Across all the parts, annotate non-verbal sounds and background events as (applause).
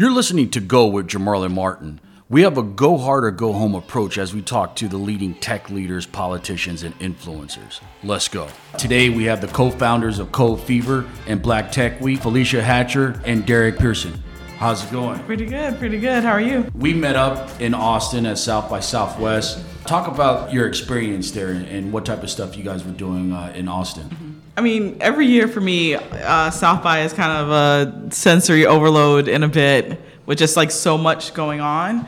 You're listening to Go with Jamarlin Martin. We have a go hard or go home approach as we talk to the leading tech leaders, politicians, and influencers. Let's go. Today we have the co founders of Code Fever and Black Tech Week, Felicia Hatcher and Derek Pearson. How's it going? Pretty good, pretty good. How are you? We met up in Austin at South by Southwest. Talk about your experience there and what type of stuff you guys were doing uh, in Austin. I mean, every year for me, uh, South by is kind of a sensory overload in a bit with just like so much going on.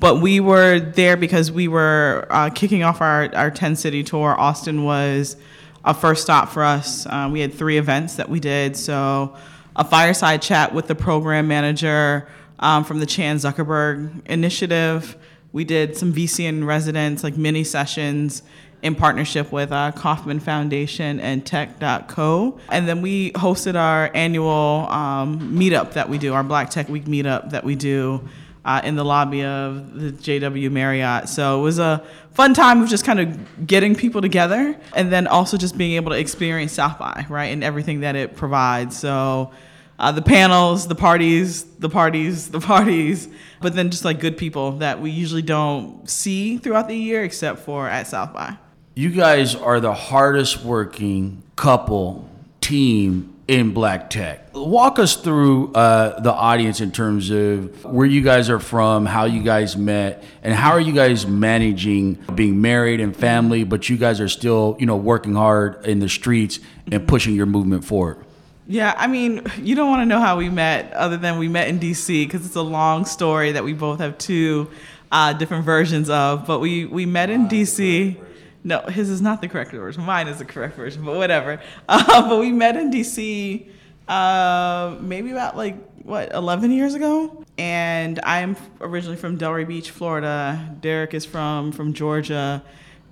But we were there because we were uh, kicking off our, our 10 city tour. Austin was a first stop for us. Uh, we had three events that we did. So, a fireside chat with the program manager um, from the Chan Zuckerberg Initiative. We did some VC in residence, like mini sessions in partnership with uh, Kauffman Foundation and Tech.co. And then we hosted our annual um, meetup that we do, our Black Tech Week meetup that we do uh, in the lobby of the JW Marriott. So it was a fun time of just kind of getting people together and then also just being able to experience South by, right, and everything that it provides. So uh, the panels, the parties, the parties, the parties, but then just like good people that we usually don't see throughout the year except for at South by. You guys are the hardest working couple team in black tech. Walk us through uh, the audience in terms of where you guys are from, how you guys met, and how are you guys managing being married and family, but you guys are still, you know, working hard in the streets and pushing your movement forward. Yeah, I mean, you don't want to know how we met, other than we met in DC, because it's a long story that we both have two uh, different versions of. But we we met in DC. No, his is not the correct version. Mine is the correct version, but whatever. (laughs) Uh, but we met in DC uh, maybe about like, what, 11 years ago? And I'm originally from Delray Beach, Florida. Derek is from, from Georgia.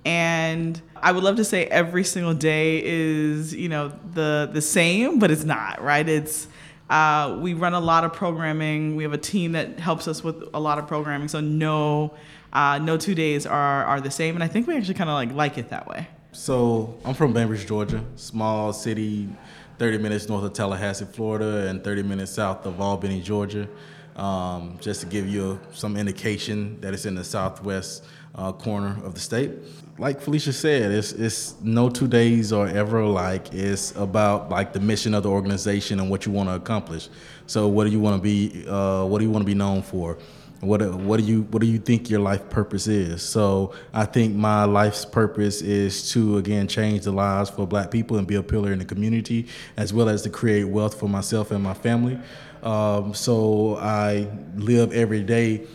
And I would love to say every single day is, you know, the, the same, but it's not, right? It's, uh, we run a lot of programming. We have a team that helps us with a lot of programming. So no uh, no two days are, are the same, and I think we actually kind of like like it that way. So I'm from Bainbridge, Georgia, small city, 30 minutes north of Tallahassee, Florida, and 30 minutes south of Albany, Georgia. Um, just to give you some indication that it's in the southwest uh, corner of the state. Like Felicia said, it's, it's no two days are ever alike. It's about like the mission of the organization and what you want to accomplish. So what do you want to be? Uh, what do you want to be known for? What what do you what do you think your life purpose is? So I think my life's purpose is to again change the lives for Black people and be a pillar in the community, as well as to create wealth for myself and my family. Um, so I live every day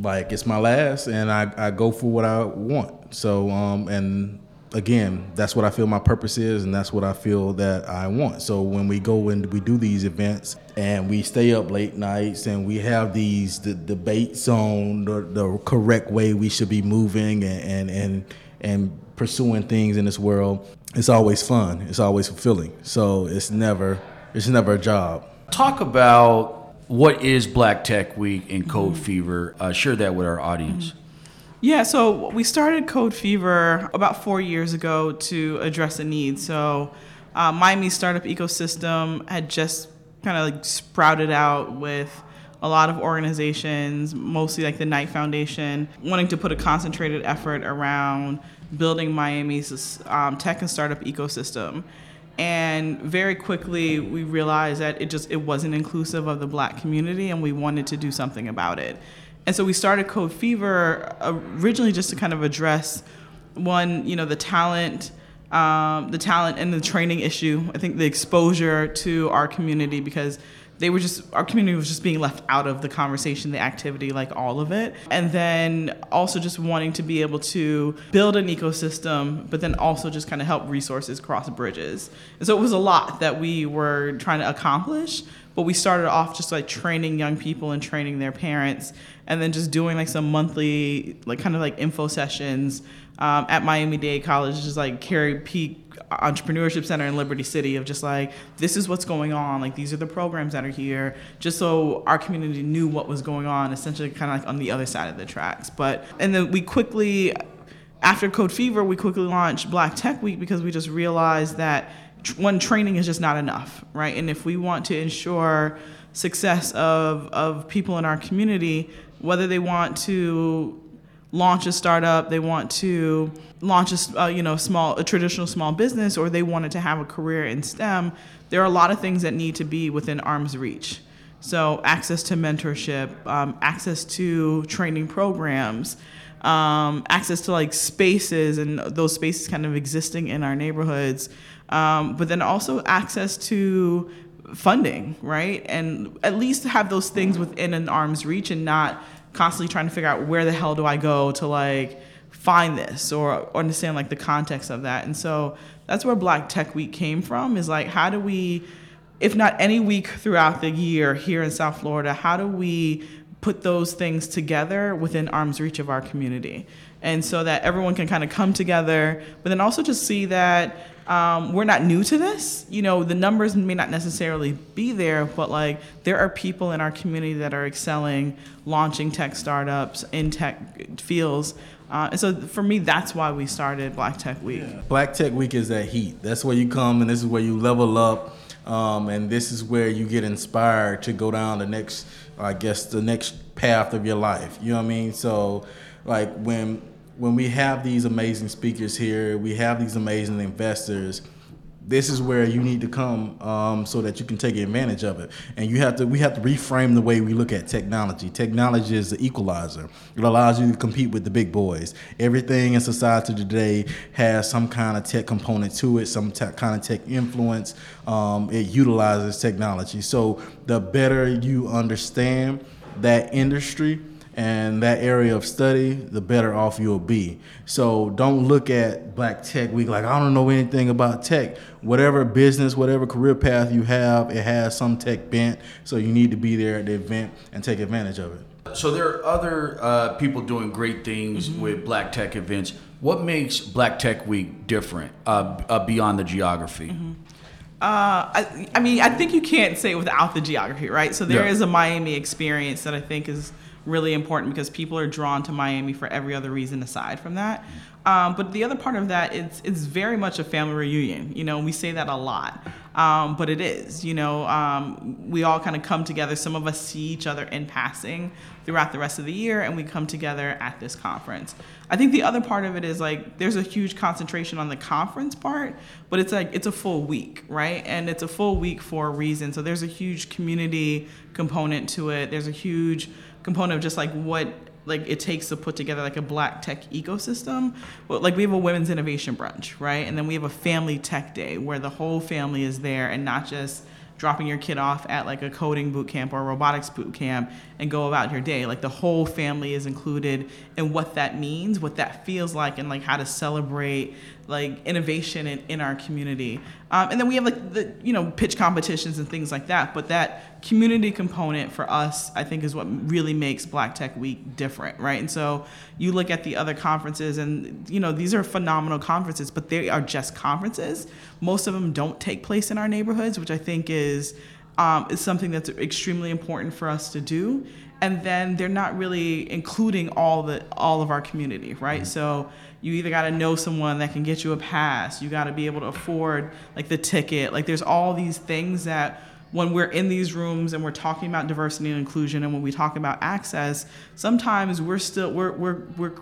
like it's my last, and I, I go for what I want. So um, and again, that's what I feel my purpose is, and that's what I feel that I want. So when we go and we do these events, and we stay up late nights, and we have these the debates on the, the correct way we should be moving and, and and and pursuing things in this world, it's always fun. It's always fulfilling. So it's never it's never a job. Talk about what is Black Tech Week and Code mm-hmm. Fever. Uh, share that with our audience. Mm-hmm. Yeah, so we started Code Fever about four years ago to address a need. So uh, startup ecosystem had just kind of like sprouted out with a lot of organizations, mostly like the Knight Foundation, wanting to put a concentrated effort around building Miami's um, tech and startup ecosystem. And very quickly, we realized that it just it wasn't inclusive of the Black community, and we wanted to do something about it. And so we started Code Fever originally just to kind of address one, you know, the talent, um, the talent and the training issue. I think the exposure to our community because they were just our community was just being left out of the conversation the activity like all of it. And then also just wanting to be able to build an ecosystem but then also just kind of help resources cross bridges. And so it was a lot that we were trying to accomplish but we started off just like training young people and training their parents and then just doing like some monthly like kind of like info sessions um, at miami dade college just like carrie p. meek entrepreneurship center in liberty city of just like this is what's going on like these are the programs that are here just so our community knew what was going on essentially kind of like on the other side of the tracks but and then we quickly after code fever we quickly launched black tech week because we just realized that one training is just not enough, right? And if we want to ensure success of of people in our community, whether they want to launch a startup, they want to launch a uh, you know small a traditional small business, or they wanted to have a career in STEM, there are a lot of things that need to be within arm's reach. So access to mentorship, um, access to training programs, um, access to like spaces and those spaces kind of existing in our neighborhoods, um, but then also access to funding, right? And at least have those things within an arm's reach and not constantly trying to figure out where the hell do I go to like find this or understand like the context of that. And so that's where Black Tech Week came from is like how do we if not any week throughout the year here in South Florida, how do we put those things together within arm's reach of our community? And so that everyone can kind of come together, but then also just see that um, we're not new to this. You know, the numbers may not necessarily be there, but like there are people in our community that are excelling, launching tech startups in tech fields. Uh, and so for me, that's why we started Black Tech Week. Yeah. Black Tech Week is that heat. That's where you come and this is where you level up. Um, and this is where you get inspired to go down the next, I guess, the next path of your life. You know what I mean? So, like when when we have these amazing speakers here, we have these amazing investors. This is where you need to come um, so that you can take advantage of it. And you have to, we have to reframe the way we look at technology. Technology is the equalizer. It allows you to compete with the big boys. Everything in society today has some kind of tech component to it, some te- kind of tech influence. Um, it utilizes technology. So the better you understand that industry, and that area of study, the better off you'll be. So don't look at Black Tech Week like I don't know anything about tech. Whatever business, whatever career path you have, it has some tech bent. So you need to be there at the event and take advantage of it. So there are other uh, people doing great things mm-hmm. with Black Tech events. What makes Black Tech Week different uh, uh, beyond the geography? Mm-hmm. Uh, I, I, mean, I think you can't say without the geography, right? So there yeah. is a Miami experience that I think is really important because people are drawn to Miami for every other reason aside from that. Um, but the other part of that is it's very much a family reunion. You know, we say that a lot, um, but it is. You know, um, we all kind of come together. Some of us see each other in passing throughout the rest of the year, and we come together at this conference. I think the other part of it is like there's a huge concentration on the conference part, but it's like it's a full week, right? And it's a full week for a reason. So there's a huge community component to it. There's a huge component of just like what like it takes to put together like a black tech ecosystem. But like we have a women's innovation brunch, right? And then we have a family tech day where the whole family is there and not just dropping your kid off at like a coding boot camp or robotics boot camp and go about your day. Like the whole family is included in what that means, what that feels like, and like how to celebrate like innovation in, in our community. Um, and then we have like the you know pitch competitions and things like that. But that community component for us, I think, is what really makes Black Tech Week different, right? And so you look at the other conferences, and you know these are phenomenal conferences, but they are just conferences. Most of them don't take place in our neighborhoods, which I think is um, is something that's extremely important for us to do. And then they're not really including all the all of our community, right? Mm-hmm. So you either got to know someone that can get you a pass, you got to be able to afford like the ticket. Like there's all these things that when we're in these rooms and we're talking about diversity and inclusion and when we talk about access, sometimes we're still we're we're we're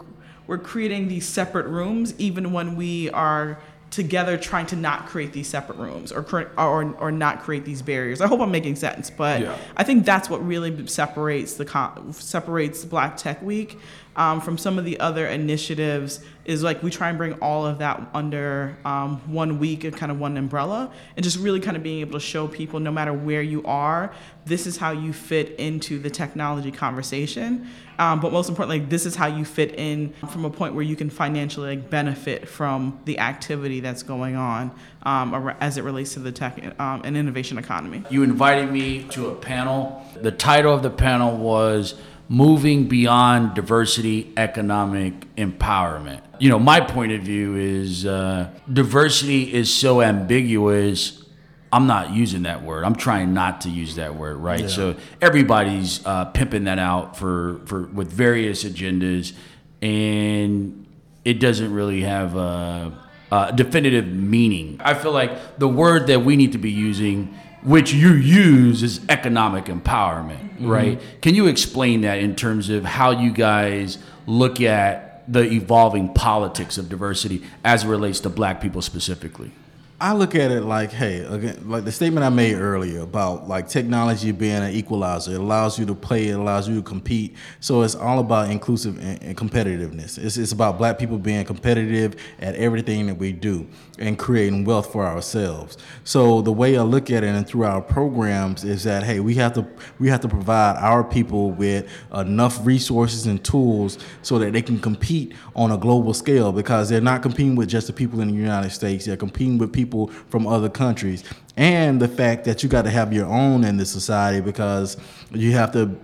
we're creating these separate rooms even when we are together trying to not create these separate rooms or or or not create these barriers. I hope I'm making sense, but yeah. I think that's what really separates the separates Black Tech Week um, from some of the other initiatives is like we try and bring all of that under um, one week and kind of one umbrella and just really kind of being able to show people no matter where you are this is how you fit into the technology conversation. Um, but most importantly this is how you fit in from a point where you can financially like, benefit from the activity that's going on um, as it relates to the tech um, and innovation economy. You invited me to a panel. The title of the panel was moving beyond diversity economic empowerment. You know, my point of view is uh, diversity is so ambiguous. I'm not using that word. I'm trying not to use that word, right? Yeah. So everybody's uh, pimping that out for, for with various agendas, and it doesn't really have a, uh, definitive meaning. I feel like the word that we need to be using, which you use, is economic empowerment, mm-hmm. right? Can you explain that in terms of how you guys look at the evolving politics of diversity as it relates to black people specifically? I look at it like, hey, again, like the statement I made earlier about like technology being an equalizer. It allows you to play, it allows you to compete. So it's all about inclusive and, and competitiveness. It's, it's about black people being competitive at everything that we do and creating wealth for ourselves. So the way I look at it and through our programs is that hey, we have to we have to provide our people with enough resources and tools so that they can compete on a global scale because they're not competing with just the people in the United States. They're competing with people from other countries. And the fact that you got to have your own in this society because you have to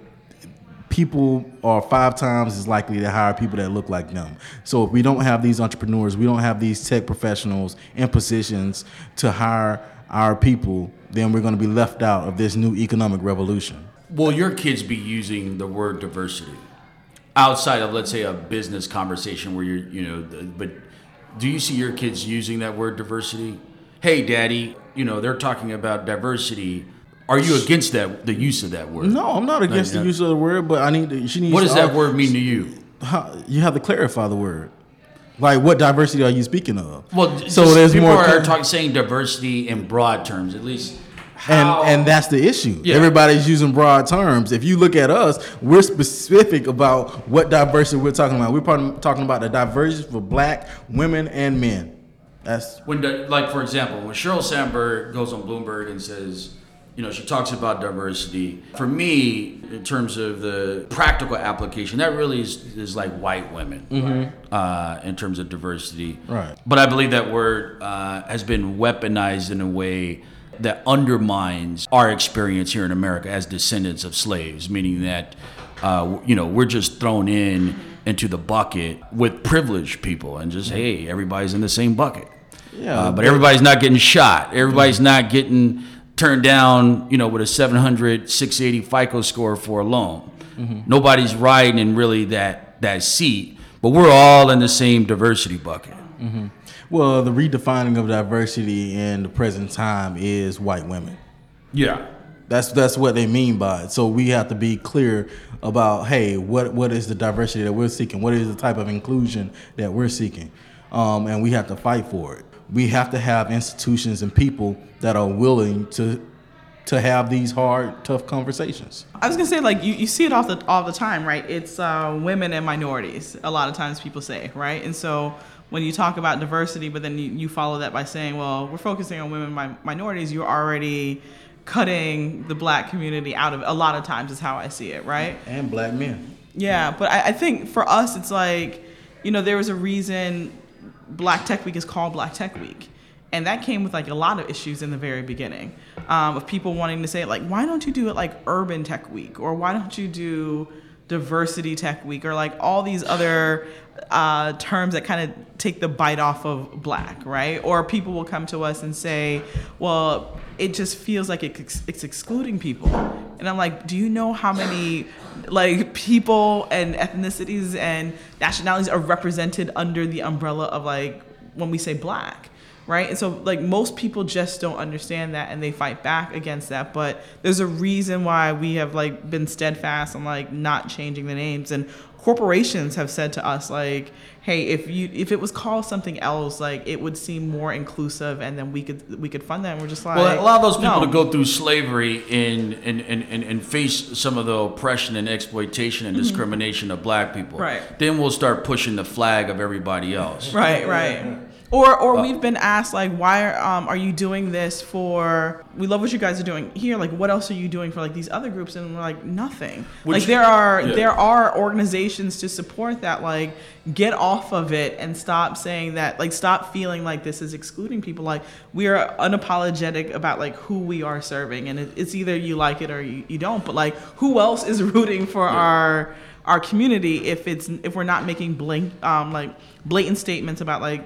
people are five times as likely to hire people that look like them. So if we don't have these entrepreneurs, we don't have these tech professionals in positions to hire our people, then we're going to be left out of this new economic revolution. Will your kids be using the word diversity outside of, let's say, a business conversation where you're, you know, but do you see your kids using that word diversity? Hey, daddy, you know, they're talking about diversity. Are you against that, the use of that word? No, I'm not against the uh, use of the word, but I need to, she needs What does to that word mean to you? How, you have to clarify the word. Like, what diversity are you speaking of? Well, so there's people more. are con- talking, saying diversity in broad terms, at least. and how- and that's the issue. Yeah. Everybody's using broad terms. If you look at us, we're specific about what diversity we're talking about. We're talking about the diversity for black women and men. That's when, the, like, for example, when Sheryl Sandberg goes on Bloomberg and says, you know, she talks about diversity. For me, in terms of the practical application, that really is, is like white women uh, in terms of diversity. Right. But I believe that word uh, has been weaponized in a way that undermines our experience here in America as descendants of slaves, meaning that, uh, you know, we're just thrown in into the bucket with privileged people and just, hey, everybody's in the same bucket. Yeah, Uh, but everybody's not getting shot. Everybody's not getting turned down, you know, with a 700, 680 FICO score for a loan. Nobody's riding in really that, that seat, but we're all in the same diversity bucket. well, the redefining of diversity in the present time is white women. Yeah. That's that's what they mean by it. So we have to be clear about hey, what what is the diversity that we're seeking? What is the type of inclusion that we're seeking? Um, and we have to fight for it. We have to have institutions and people that are willing to to have these hard, tough conversations. I was gonna say like you, you see it all the all the time, right? It's uh, women and minorities. A lot of times people say, right? And so when you talk about diversity, but then you, you follow that by saying, well, we're focusing on women and mi- minorities, you're already cutting the black community out of a lot of times is how I see it, right? And black men. Yeah, but I, I think for us, it's like, you know, there was a reason Black Tech Week is called Black Tech Week. And that came with like a lot of issues in the very beginning um, of people wanting to say, like, why don't you do it like Urban Tech Week? Or why don't you do Diversity Tech Week? Or like all these other uh, terms that kind of take the bite off of black, right? Or people will come to us and say, well, it just feels like it, it's excluding people. And I'm like, do you know how many like people and ethnicities and nationalities are represented under the umbrella of like when we say black? Right. And so, like, most people just don't understand that and they fight back against that. But there's a reason why we have, like, been steadfast on, like, not changing the names. And corporations have said to us, like, hey, if you if it was called something else, like, it would seem more inclusive and then we could we could fund that. And we're just like, Well, allow those people no. to go through slavery and, and, and, and, and face some of the oppression and exploitation and discrimination of black people. Mm-hmm. Right. Then we'll start pushing the flag of everybody else. Right, right. Or, or we've been asked like, why are, um, are you doing this for? We love what you guys are doing here. Like, what else are you doing for like these other groups? And we're like, nothing. Which- like there are yeah. there are organizations to support that. Like, get off of it and stop saying that. Like, stop feeling like this is excluding people. Like, we are unapologetic about like who we are serving, and it, it's either you like it or you, you don't. But like, who else is (laughs) rooting for our our community if it's if we're not making blank um like blatant statements about like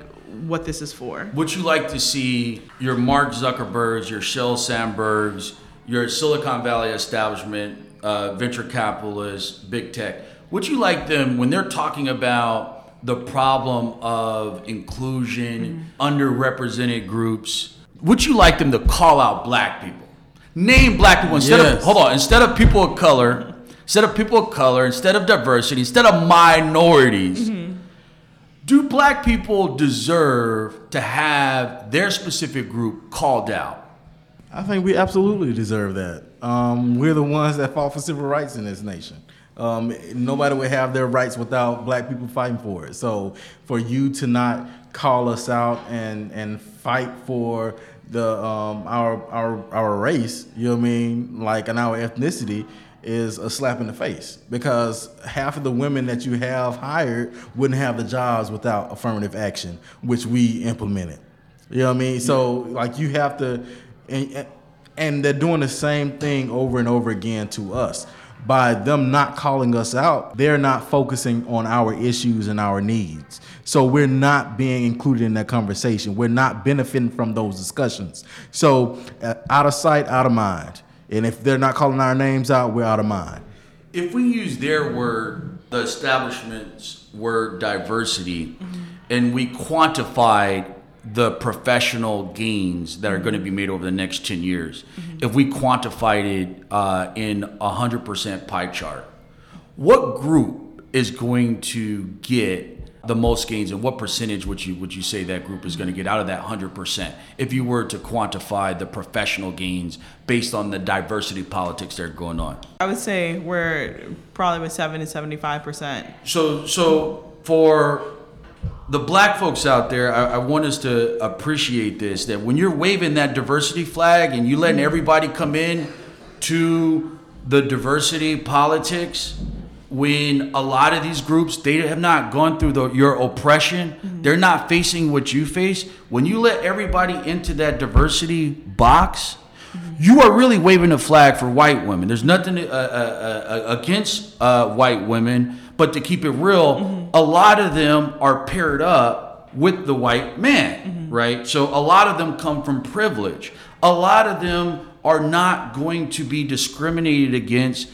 what this is for. Would you like to see your Mark Zuckerbergs, your Sheryl Sandbergs, your Silicon Valley establishment, uh, venture capitalists, big tech? Would you like them when they're talking about the problem of inclusion, underrepresented groups, would you like them to call out black people? Name black people instead of Yes. hold on, instead of people of color, instead of people of color, instead of diversity, instead of minorities. Do black people deserve to have their specific group called out? I think we absolutely deserve that. Um, we're the ones that fought for civil rights in this nation. Um, nobody would have their rights without black people fighting for it. So for you to not call us out and and fight for the um, our our our race, you know what I mean, like and our ethnicity is a slap in the face because half of the women that you have hired wouldn't have the jobs without affirmative action, which we implemented. You know what I mean? So like you have to, and, and they're doing the same thing over and over again to us. By them not calling us out, they're not focusing on our issues and our needs. So we're not being included in that conversation. We're not benefiting from those discussions. So uh, out of sight, out of mind. And if they're not calling our names out, we're out of mind. If we use their word, the establishment's word diversity, and we quantified the professional gains that are going to be made over the next 10 years, if we quantified it uh, in a 100% pie chart, what group is going to get the most gains and what percentage would you would you say that group is going to get out of that 100% if you were to quantify the professional gains based on the diversity politics that are going on. I would say we're probably with 70 75%. So, so for the black folks out there, I, I want us to appreciate this: that when you're waving that diversity flag and you letting mm-hmm. everybody come in to the diversity politics, when a lot of these groups they have not gone through the, your oppression, they're not facing what you face. When you let everybody into that diversity box, you are really waving a flag for white women. There's nothing uh, uh, uh, against uh, white women, but to keep it real, a lot of them are paired up with the white man, right? So a lot of them come from privilege. A lot of them are not going to be discriminated against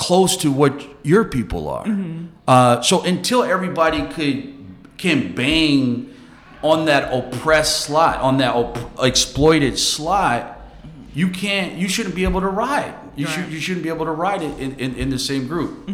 close to what your people are. Uh, so until everybody could can bang on that oppressed slot, on that op- exploited slot, you can't. You shouldn't be able to ride. You Right. should. You shouldn't be able to ride it in, in, in the same group.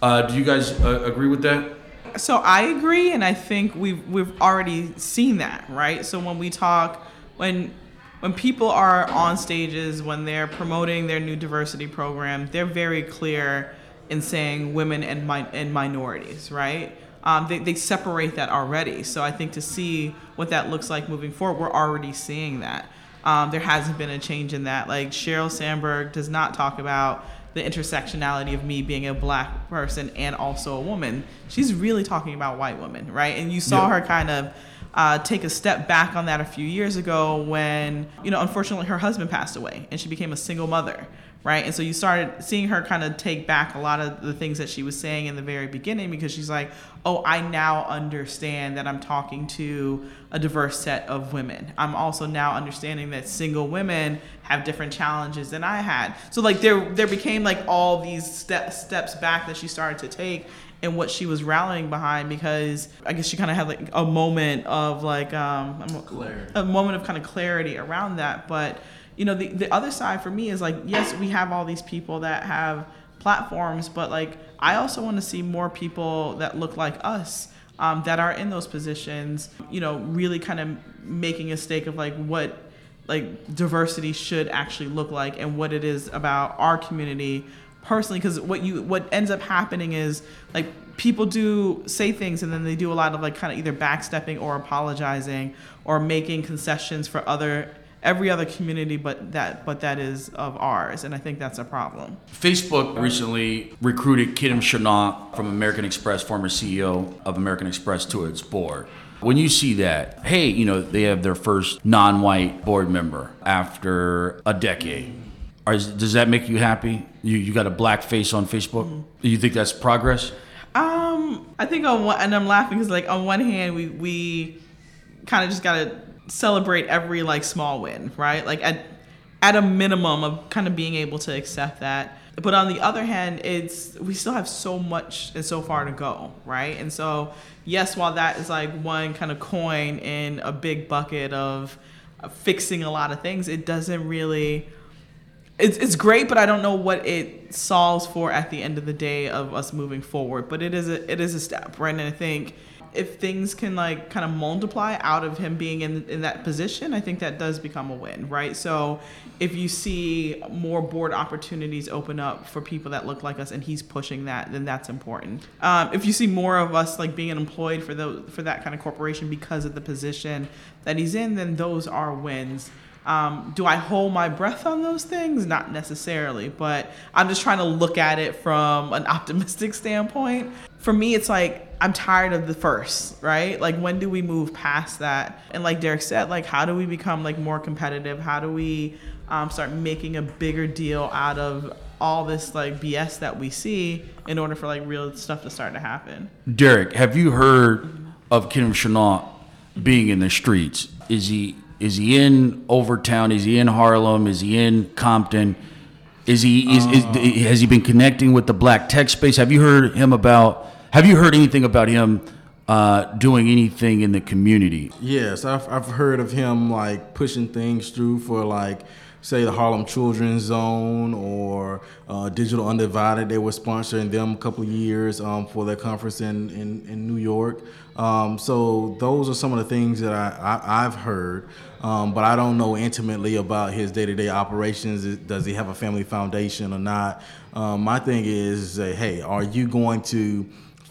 Uh, do you guys uh, agree with that? So I agree, and I think we've we've already seen that, right? So when we talk, when when people are on stages, when they're promoting their new diversity program, they're very clear in saying women and min- and minorities, right? Um, they, they separate that already. So I think to see what that looks like moving forward, we're already seeing that. Um, there hasn't been a change in that. Like Sheryl Sandberg does not talk about the intersectionality of me being a black person and also a woman. She's really talking about white women, right? And you saw Yeah. her kind of uh, take a step back on that a few years ago when, you know, unfortunately her husband passed away and she became a single mother, right? And so you started seeing her kind of take back a lot of the things that she was saying in the very beginning because she's like, oh, I now understand that I'm talking to a diverse set of women. I'm also now understanding that single women have different challenges than I had. So like there there became like all these step, steps back that she started to take and what she was rallying behind because I guess she kind of had like a moment of like um a Clarity. a moment of kind of clarity around that. But you know, the the other side for me is like, yes, we have all these people that have platforms, but like I also want to see more people that look like us. Um, that are in those positions, you know, really kind of making a stake of like what like diversity should actually look like and what it is about our community personally because what you what ends up happening is like people do say things and then they do a lot of like kind of either backstepping or apologizing or making concessions for other every other community but that but that is of ours and i think that's a problem Facebook recently recruited Ken Chenault from American Express, former CEO of American Express, to its board. When you see that, hey, you know, they have their first non white board member after a decade. Are, does that make you happy? You, you got a black face on Facebook? Do you think that's progress? Um, I think on one, and I'm laughing because like on one hand we we kind of just gotta celebrate every like small win, right? Like at at a minimum of kind of being able to accept that. But on the other hand, it's we still have so much and so far to go, right? And so yes, while that is like one kind of coin in a big bucket of fixing a lot of things, it doesn't really it's, it's great, but I don't know what it solves for at the end of the day of us moving forward. But it is a it is a step, right? And I think if things can like kind of multiply out of him being in in that position, I think that does become a win, right? So if you see more board opportunities open up for people that look like us, and he's pushing that, then that's important. Um, if you see more of us like being employed for the for that kind of corporation because of the position that he's in, then those are wins. Um, do I hold my breath on those things? Not necessarily, but I'm just trying to look at it from an (laughs) optimistic standpoint. For me, it's like I'm tired of the first, right? Like when do we move past that? And like Derek said, like how do we become like more competitive? How do we um, start making a bigger deal out of all this like BS that we see in order for like real stuff to start to happen? Derek, have you heard of Ken Chenault being in the streets? Is he is he in Overtown? Is he in Harlem? Is he in Compton? Is he is, is, has he been connecting with the black tech space? Have you heard him about? Have you heard anything about him uh, doing anything in the community? Yes, I've, I've heard of him like pushing things through for like say the Harlem Children's Zone or uh, Digital Undivided. They were sponsoring them a couple of years um, for their conference in, in, in New York. Um, so those are some of the things that I, I, have heard, um, but I don't know intimately about his day-to-day operations. Does he have a family foundation or not? Um, my thing is, hey, are you going to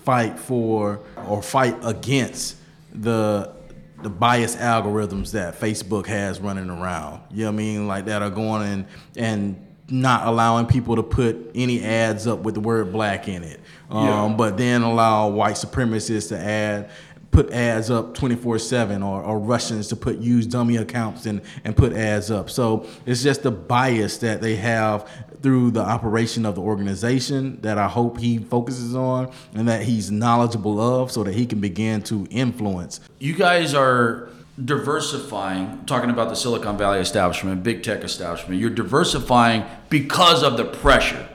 fight for or fight against the the biased algorithms that Facebook has running around. You know what I mean? Like that are going and and not allowing people to put any ads up with the word black in it. Um, yeah. But then allow white supremacists to add put ads up 24-7 or, or russians to put use dummy accounts and, and put ads up. So it's just the bias that they have through the operation of the organization that i hope he focuses on and that he's knowledgeable of so that he can begin to influence. You guys are diversifying talking about the silicon valley establishment big tech establishment. You're diversifying because of the pressure.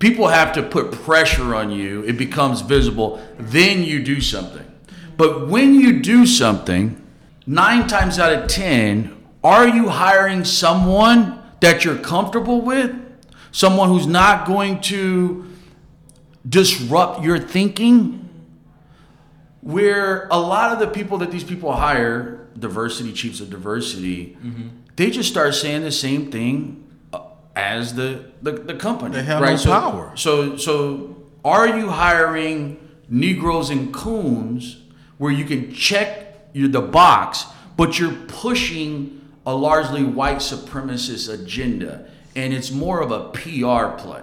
People have to put pressure on you. It becomes visible. Then you do something but when you do something, nine times out of 10, are you hiring someone that you're comfortable with? Someone who's not going to disrupt your thinking? Where a lot of the people that these people hire, diversity chiefs of diversity, mm-hmm. they just start saying the same thing uh, as the, the, the company. They have right? no so, power. So, so are you hiring Negroes and coons where you can check the box, but you're pushing a largely white supremacist agenda, and it's more of a PR play.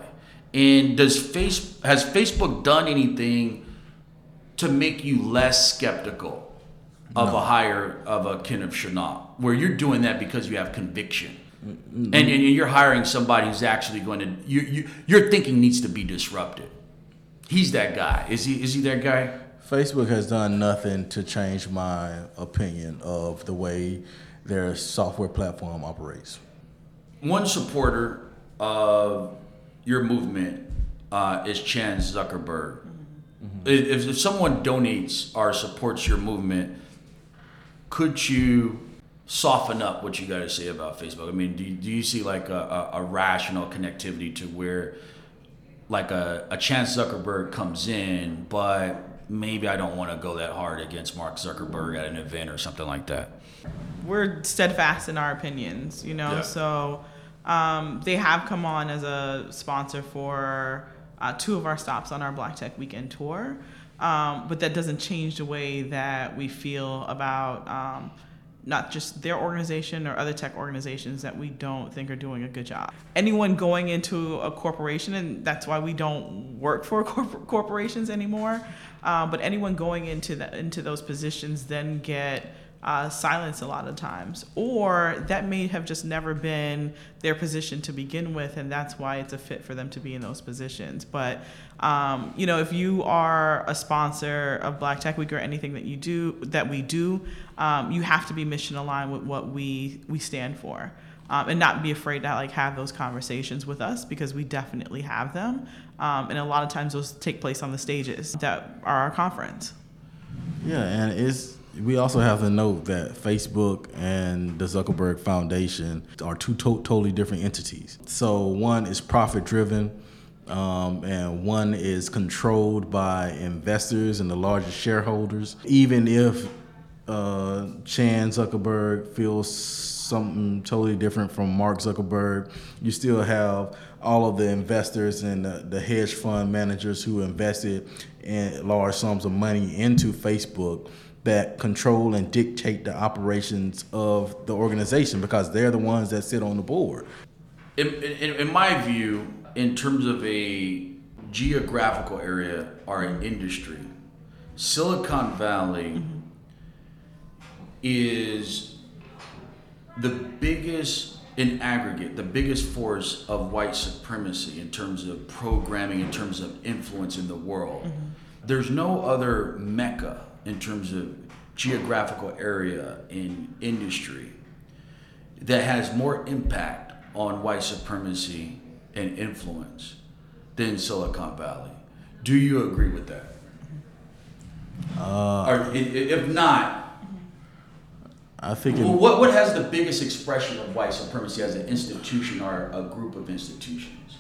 And does face has Facebook done anything to make you less skeptical of no. a hire of a Kenneth Chenault, where you're doing that because you have conviction? Mm-hmm. And, and, you're hiring somebody who's actually going to you, you, your thinking needs to be disrupted. He's that guy. Is he? Is he that guy? Facebook has done nothing to change my opinion of the way their software platform operates. One supporter of your movement uh, is Chan Zuckerberg. Mm-hmm. If, if someone donates or supports your movement, could you soften up what you got to say about Facebook? I mean, do you, do you see like a, a, a rational connectivity to where like a, a Chan Zuckerberg comes in, but maybe I don't want to go that hard against Mark Zuckerberg at an event or something like that. We're steadfast in our opinions, you know. Yeah. So um, they have come on as a sponsor for uh, two of our stops on our Black Tech Weekend tour. Um, but that doesn't change the way that we feel about um, not just their organization or other tech organizations that we don't think are doing a good job. Anyone going into a corporation, and that's why we don't work for (laughs) corp- corporations anymore, um, but anyone going into the, into those positions then get uh, silence a lot of times, or that may have just never been their position to begin with, and that's why it's a fit for them to be in those positions. But um, you know, if you are a sponsor of Black Tech Week or anything that you do that we do, um, you have to be mission aligned with what we we stand for. um, and not be afraid to like have those conversations with us because we definitely have them. Um, and a lot of times those take place on the stages that are our conference. Yeah, and it's we also have to note that Facebook and the Zuckerberg Foundation are two to- totally different entities. So one is profit driven, um, and one is controlled by investors and the largest shareholders. Even if uh, Chan Zuckerberg feels something totally different from Mark Zuckerberg, you still have all of the investors and the, the hedge fund managers who invested in large sums of money into Facebook that control and dictate the operations of the organization because they're the ones that sit on the board. In, in, in my view, in terms of a geographical area or an industry, Silicon Valley mm-hmm. is the biggest in aggregate, the biggest force of white supremacy in terms of programming, in terms of influence in the world. Mm-hmm. There's no other mecca in terms of geographical area in industry that has more impact on white supremacy and influence than Silicon Valley. Do you agree with that? Uh, or if not, I think. Well, what what has the biggest expression of white supremacy as an institution or a group of institutions?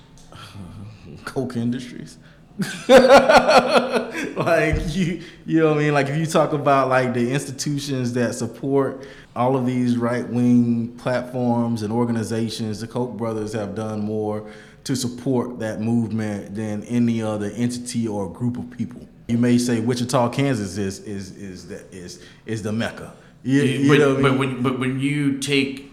(laughs) Koch Industries. (laughs) like you you know what I mean like if you talk about like the institutions that support all of these right wing platforms and organizations the Koch brothers have done more to support that movement than any other entity or group of people you may say Wichita Kansas is is is that is is the mecca you, you but, know but, I mean? when, but when you take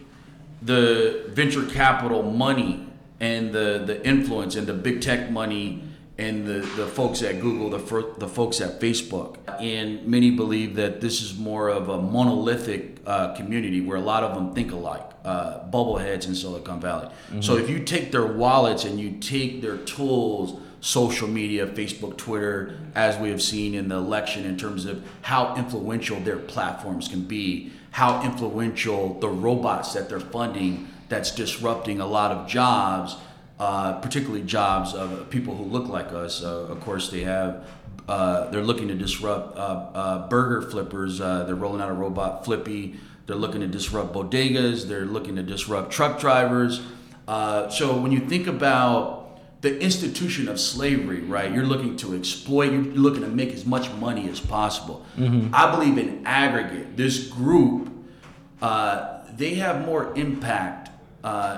the venture capital money and the the influence and the big tech money and the, the folks at Google, the, the folks at Facebook. And many believe that this is more of a monolithic uh, community where a lot of them think alike, uh, bubbleheads in Silicon Valley. Mm-hmm. So if you take their wallets and you take their tools, social media, Facebook, Twitter, as we have seen in the election in terms of how influential their platforms can be, how influential the robots that they're funding that's disrupting a lot of jobs – uh, particularly jobs of people who look like us. Uh, of course, they have. Uh, they're looking to disrupt uh, uh, burger flippers. Uh, they're rolling out a robot Flippy. They're looking to disrupt bodegas. They're looking to disrupt truck drivers. so when you think about the institution of slavery, right? You're looking to exploit. You're looking to make as much money as possible. Mm-hmm. I believe in aggregate, this group, they have more impact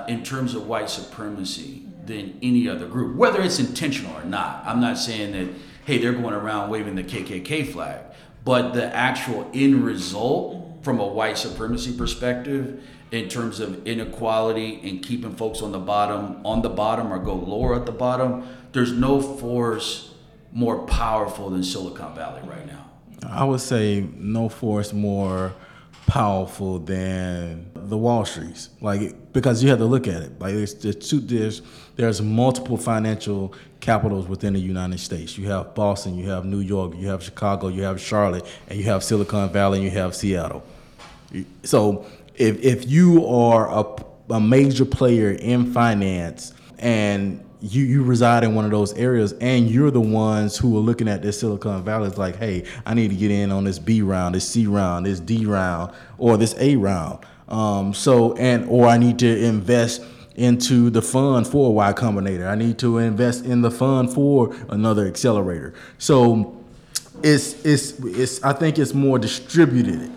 in terms of white supremacy than any other group, whether it's intentional or not. I'm not saying that, hey, they're going around waving the KKK flag, but the actual end result from a white supremacy perspective in terms of inequality and keeping folks on the bottom on the bottom or go lower at the bottom there's no force more powerful than silicon valley right now i would say no force more powerful than the Wall Streets. Like because you have to look at it. Like there's there's, two, there's there's multiple financial capitals within the United States. You have Boston, you have New York, you have Chicago, you have Charlotte, and you have Silicon Valley, and you have Seattle. So if if you are a, a major player in finance and you you reside in one of those areas and you're the ones who are looking at this Silicon Valley it's like, hey, I need to get in on this B round, this C round, this D round, or this A round. Um, so and or I need to invest into the fund for Y Combinator. I need to invest in the fund for another accelerator. So it's it's it's I think it's more distributed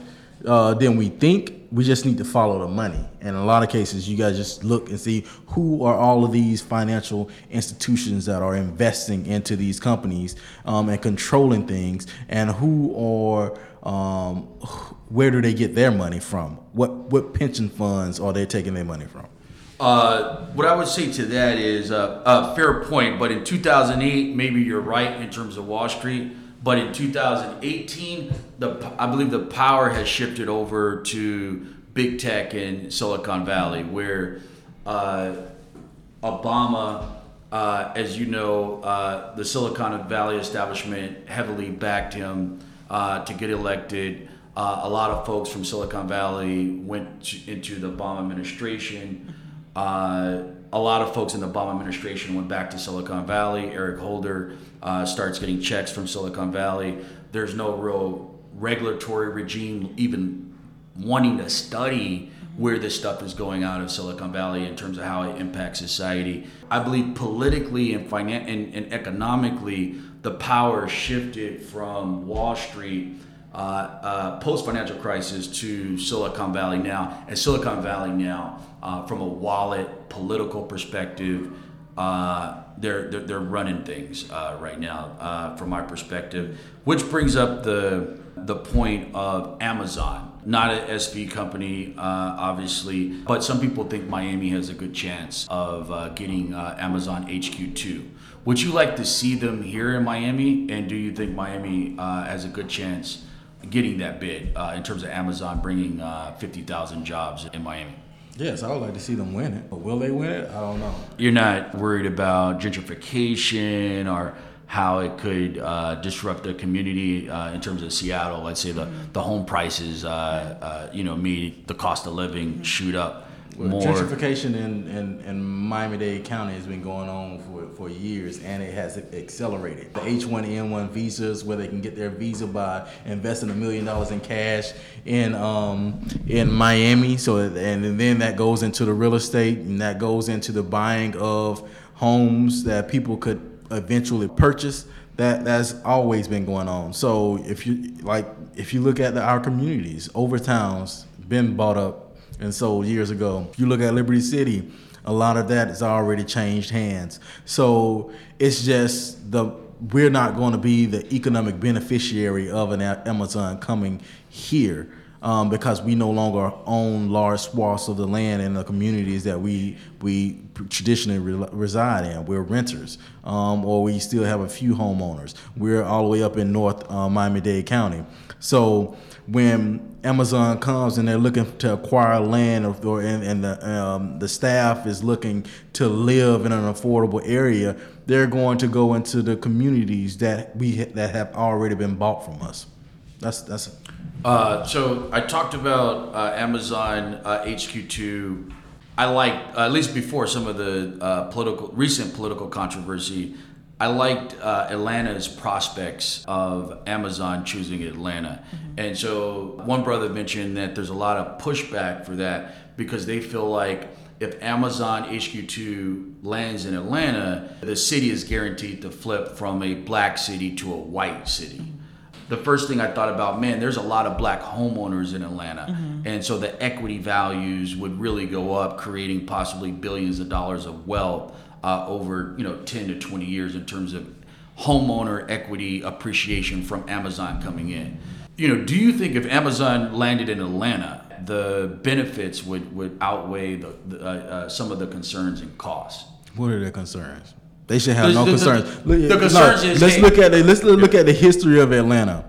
uh, than we think we just need to follow the money. In a lot of cases, you guys just look and see who are all of these financial institutions that are investing into these companies um, and controlling things, and who are um, where do they get their money from? What what pension funds are they taking their money from? Uh, what I would say to that is uh, a fair point, but in 2008, maybe you're right in terms of Wall Street but in 2018, the I believe the power has shifted over to big tech in Silicon Valley, where uh, Obama, uh, as you know, uh, the Silicon Valley establishment heavily backed him uh, to get elected. Uh, a lot of folks from Silicon Valley went to, into the Obama administration. Uh, a lot of folks in the Obama administration went back to Silicon Valley. Eric Holder starts getting checks from Silicon Valley. There's no real regulatory regime even wanting to study where this stuff is going out of Silicon Valley in terms of how it impacts society. I believe politically and, finan- and, and economically, the power shifted from Wall Street uh, uh, post financial crisis to Silicon Valley now. And Silicon Valley now, uh, from a wallet political perspective, uh, they're, they're, they're running things uh, right now, uh, from my perspective. Which brings up the the point of Amazon, not an SV company, obviously, but some people think Miami has a good chance of getting Amazon HQ2. Would you like to see them here in Miami? And do you think Miami has a good chance? getting that bid uh, in terms of Amazon bringing uh, 50,000 jobs in Miami? Yes, I would like to see them win it, but will they win it? I don't know. You're not worried about gentrification or how it could uh, disrupt the community uh, in terms of Seattle. Let's say the, the home prices, uh, uh, you know, me the cost of living shoot up well, more. Gentrification in, in, in Miami-Dade County has been going on for, for years, and it has accelerated. The H-1N1 visas, where they can get their visa by investing a million dollars in cash in um, in Miami. So, and then that goes into the real estate, and that goes into the buying of homes that people could eventually purchase that that's always been going on. So if you like, if you look at the, our communities, Overtown's been bought up and sold years ago. If you look at Liberty City, a lot of that has already changed hands. So it's just the we're not going to be the economic beneficiary of an Amazon coming here. Um, because we no longer own large swaths of the land in the communities that we we traditionally re- reside in. We're renters, um, or we still have a few homeowners. We're all the way up in North uh, Miami-Dade County. So when Amazon comes and they're looking to acquire land, or, and, and the um, the staff is looking to live in an affordable area, they're going to go into the communities that we that have already been bought from us. That's that's. Uh, so I talked about uh, Amazon uh, HQ2. I like at least before some of the uh, political recent political controversy. I liked uh, Atlanta's prospects of Amazon choosing Atlanta. Mm-hmm. And so one brother mentioned that there's a lot of pushback for that because they feel like if Amazon HQ2 lands in Atlanta, the city is guaranteed to flip from a black city to a white city. Mm-hmm. The first thing I thought about, man, there's a lot of black homeowners in Atlanta. Mm-hmm. And so the equity values would really go up, creating possibly billions of dollars of wealth uh, over you know 10 to 20 years in terms of homeowner equity appreciation from Amazon coming in. You know, do you think if Amazon landed in Atlanta, the benefits would, would outweigh the, the uh, uh, some of the concerns and costs? What are the concerns? They should have the, no the, concerns. The, the concerns no, is let's hey, look at it. Let's look at the history of Atlanta.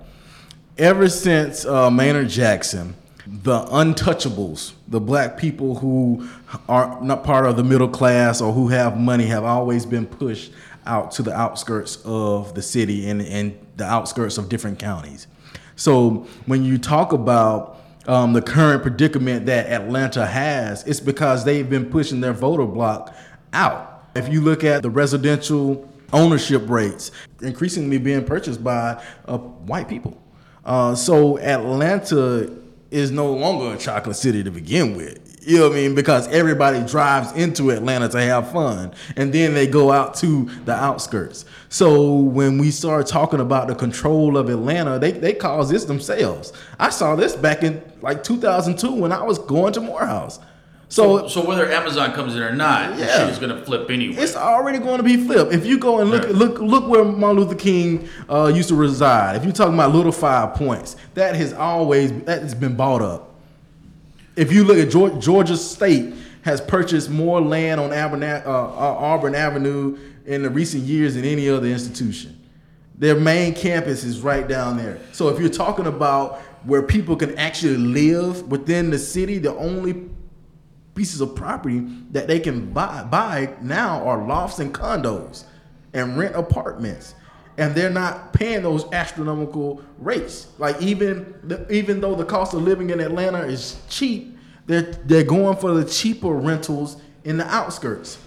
Ever since uh, Maynard Jackson, the untouchables, the black people who are not part of the middle class or who have money, have always been pushed out to the outskirts of the city and, and the outskirts of different counties. So when you talk about um, the current predicament that Atlanta has, it's because they've been pushing their voter block out. If you look at the residential ownership rates, increasingly being purchased by uh, white people. Uh, so Atlanta is no longer a chocolate city to begin with. You know what I mean? Because everybody drives into Atlanta to have fun, and then they go out to the outskirts. So when we start talking about the control of Atlanta, they, they cause this themselves. I saw this back in like 2002 when I was going to Morehouse. So, so, whether Amazon comes in or not, yeah, shit is going to flip anyway. It's already going to be flipped. If you go and look, look, look where Martin Luther King uh, used to reside. If you're talking about Little Five Points, that has always that has been bought up. If you look at Georgia, Georgia State has purchased more land on Auburn, uh, uh, Auburn Avenue in the recent years than any other institution. Their main campus is right down there. So if you're talking about where people can actually live within the city, the only pieces of property that they can buy buy now are lofts and condos and rent apartments. and they're not paying those astronomical rates. Like even even though the cost of living in Atlanta is cheap, they're they're going for the cheaper rentals in the outskirts,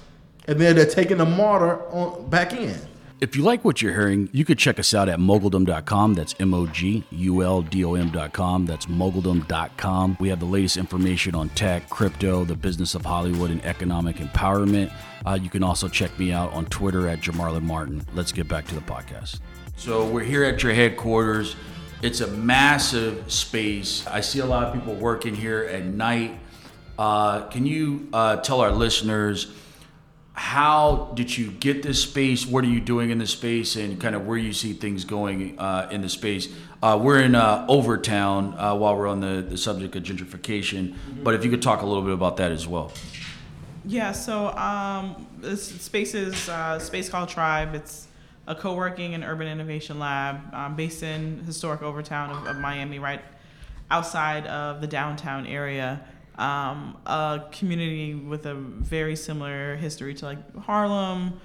and then they're taking the MARTA on back in. If you like what you're hearing, you could check us out at moguldom.com. That's M O G U L D O M.com. That's moguldom.com. We have the latest information on tech, crypto, the business of Hollywood, and economic empowerment. Uh, you can also check me out on Twitter at Jamarlin Martin. Let's get back to the podcast. So we're here at your headquarters. It's a massive space. I see a lot of people working here at night. Uh, can you uh, tell our listeners? How did you get this space? What are you doing in this space, and kind of where you see things going uh, in the space? Uh, we're in uh, Overtown uh, while we're on the, the subject of gentrification, but if you could talk a little bit about that as well. Yeah, so um, this space is uh, a space called Tribe. It's a co-working and urban innovation lab um, based in historic Overtown of, of Miami, right outside of the downtown area um, a community with a very similar history to like Harlem,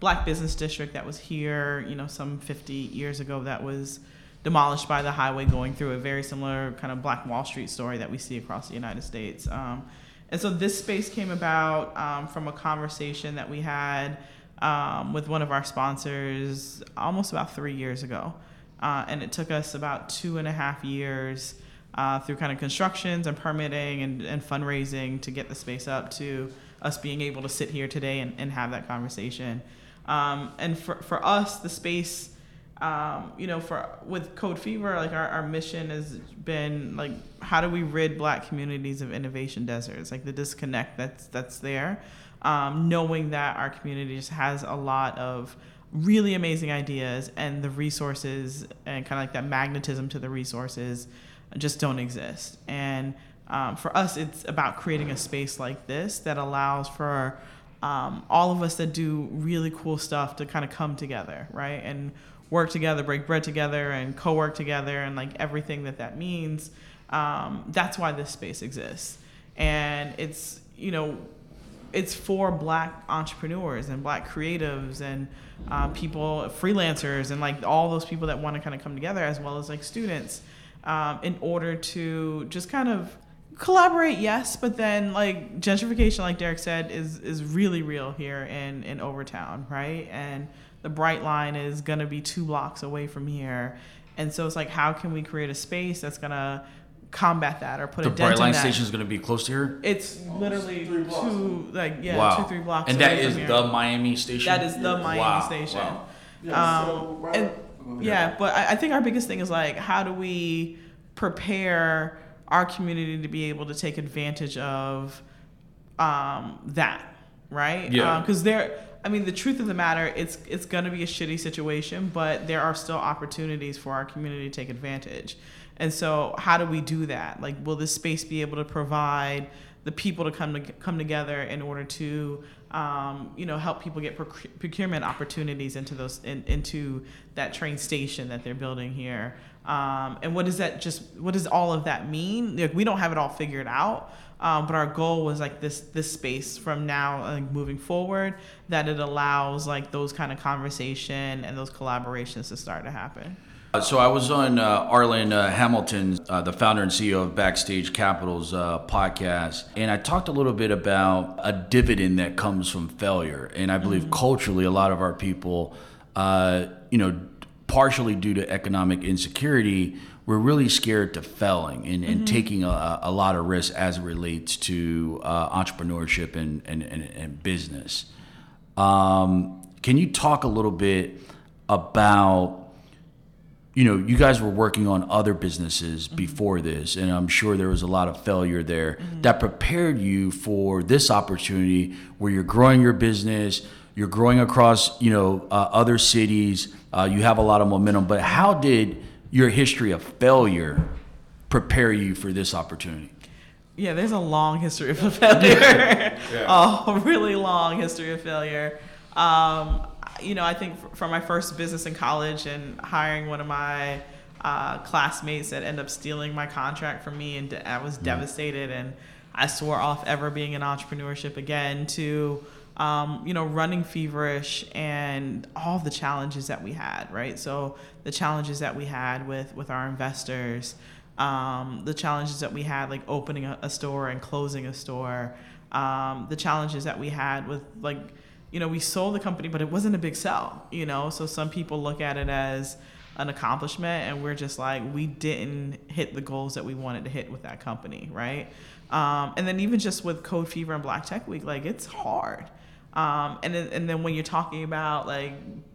Black Business District that was here, you know, some 50 years ago that was demolished by the highway going through a very similar kind of Black Wall Street story that we see across the United States. Um, and so this space came about um, from a conversation that we had um, with one of our sponsors almost about three years ago. Uh, and it took us about two and a half years uh, through kind of constructions and permitting and, and fundraising to get the space up to us being able to sit here today and, and have that conversation. Um, and for, for us, the space, um, you know, for with Code Fever, like our, our mission has been like, how do we rid Black communities of innovation deserts? Like the disconnect that's that's there, um, knowing that our community just has a lot of really amazing ideas and the resources and kind of like that magnetism to the resources just don't exist. And um, for us, it's about creating a space like this that allows for um, all of us that do really cool stuff to kind of come together, right? And work together, break bread together, and co work together, and like everything that that means. Um, that's why this space exists. And it's, you know, it's for black entrepreneurs and black creatives and uh, people, freelancers, and like all those people that want to kind of come together, as well as like students um, in order to just kind of collaborate yes but then like gentrification like derek said is is really real here in in overtown right and the Brightline is going to be two blocks away from here and so it's like how can we create a space that's going to combat that or put the a dent Brightline in that. station is going to be close to here it's literally two like yeah wow two three blocks away. and away that is from here. the miami station that is the miami Wow, station wow. um, and yeah, but I, I think our biggest thing is like, how do we prepare our community to be able to take advantage of um, that, right? Yeah. Because there, I mean, the truth of the matter, it's it's going to be a shitty situation, but there are still opportunities for our community to take advantage. And so, how do we do that? Like, will this space be able to provide the people to come to come together in order to um, you know help people get proc- procurement opportunities into those in, into that train station that they're building here. Um, and what does that just what does all of that mean? Like we don't have it all figured out um, but our goal was like this this space from now like moving forward that it allows like those kind of conversation and those collaborations to start to happen So I was on uh, Arlan uh, Hamilton, uh, the founder and CEO of Backstage Capital's uh, podcast, and I talked a little bit about a dividend that comes from failure. And I believe culturally, a lot of our people, uh, you know, partially due to economic insecurity, we're really scared to failing and, and taking a, a lot of risks as it relates to uh, entrepreneurship and, and, and, and business. Um, can you talk a little bit about you know, you guys were working on other businesses before this, and I'm sure there was a lot of failure there that prepared you for this opportunity where you're growing your business, you're growing across, you know, uh, other cities, uh, you have a lot of momentum. But how did your history of failure prepare you for this opportunity? Yeah, there's a long history of (laughs) failure. yeah. (laughs) a really long history of failure. Um, you know, I think from my first business in college and hiring one of my uh, classmates that ended up stealing my contract from me, and I was devastated, and I swore off ever being in entrepreneurship again. To um, you know, running feverish and all the challenges that we had, right? So the challenges that we had with with our investors, um, the challenges that we had like opening a, a store and closing a store, um, the challenges that we had with like, you know, we sold the company, but it wasn't a big sell, you know. So some people look at it as an accomplishment, and we're just like we didn't hit the goals that we wanted to hit with that company, right? Um, and then even just with Code Fever and Black Tech Week, like it's hard. Um, and then, and then when you're talking about like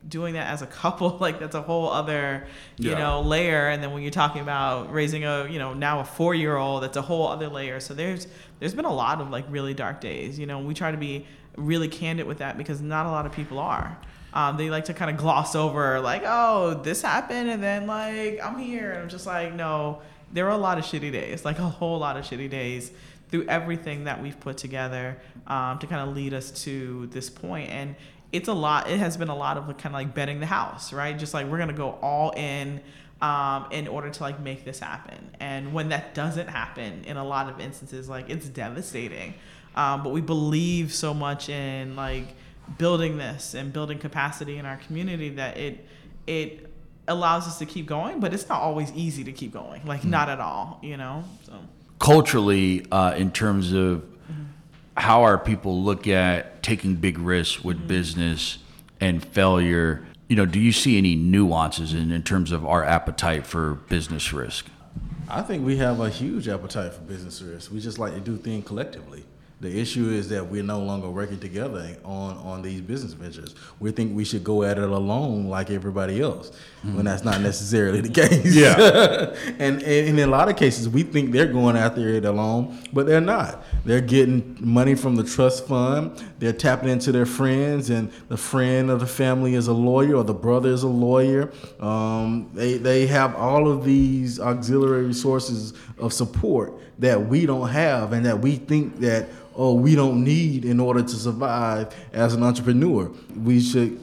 doing that as a (laughs) couple, like that's a whole other, you Yeah. know, layer. And then when you're talking about raising a, you know, now a four year old, that's a whole other layer. So there's, there's been a lot of like really dark days, you know, we try to be really candid with that because not a lot of people are. Um, they like to kind of gloss over like, oh, this happened. And then like, I'm here. And I'm just like, no, there were a lot of shitty days, like a whole lot of shitty days through everything that we've put together um, to kind of lead us to this point. And it's a lot. It has been a lot of kind of like betting the house, right? Just like we're gonna go all in um, in order to like make this happen. And when that doesn't happen, in a lot of instances, like it's devastating. Um, but we believe so much in like building this and building capacity in our community that it it allows us to keep going. But it's not always easy to keep going. Like not at all, you know. So. culturally uh, in terms of how our people look at taking big risks with business and failure you know do you see any nuances in, in terms of our appetite for business risk I think we have a huge appetite for business risk. We just like to do things collectively. The issue is that we're no longer working together on, on these business ventures. We think we should go at it alone like everybody else, when that's not necessarily the (laughs) case. Yeah. (laughs) and, and in a lot of cases, we think they're going after it alone, but they're not. They're getting money from the trust fund. They're tapping into their friends, and the friend of the family is a lawyer, or the brother is a lawyer. Um, they they have all of these auxiliary sources of support that we don't have, and that we think that oh we don't need in order to survive as an entrepreneur. We should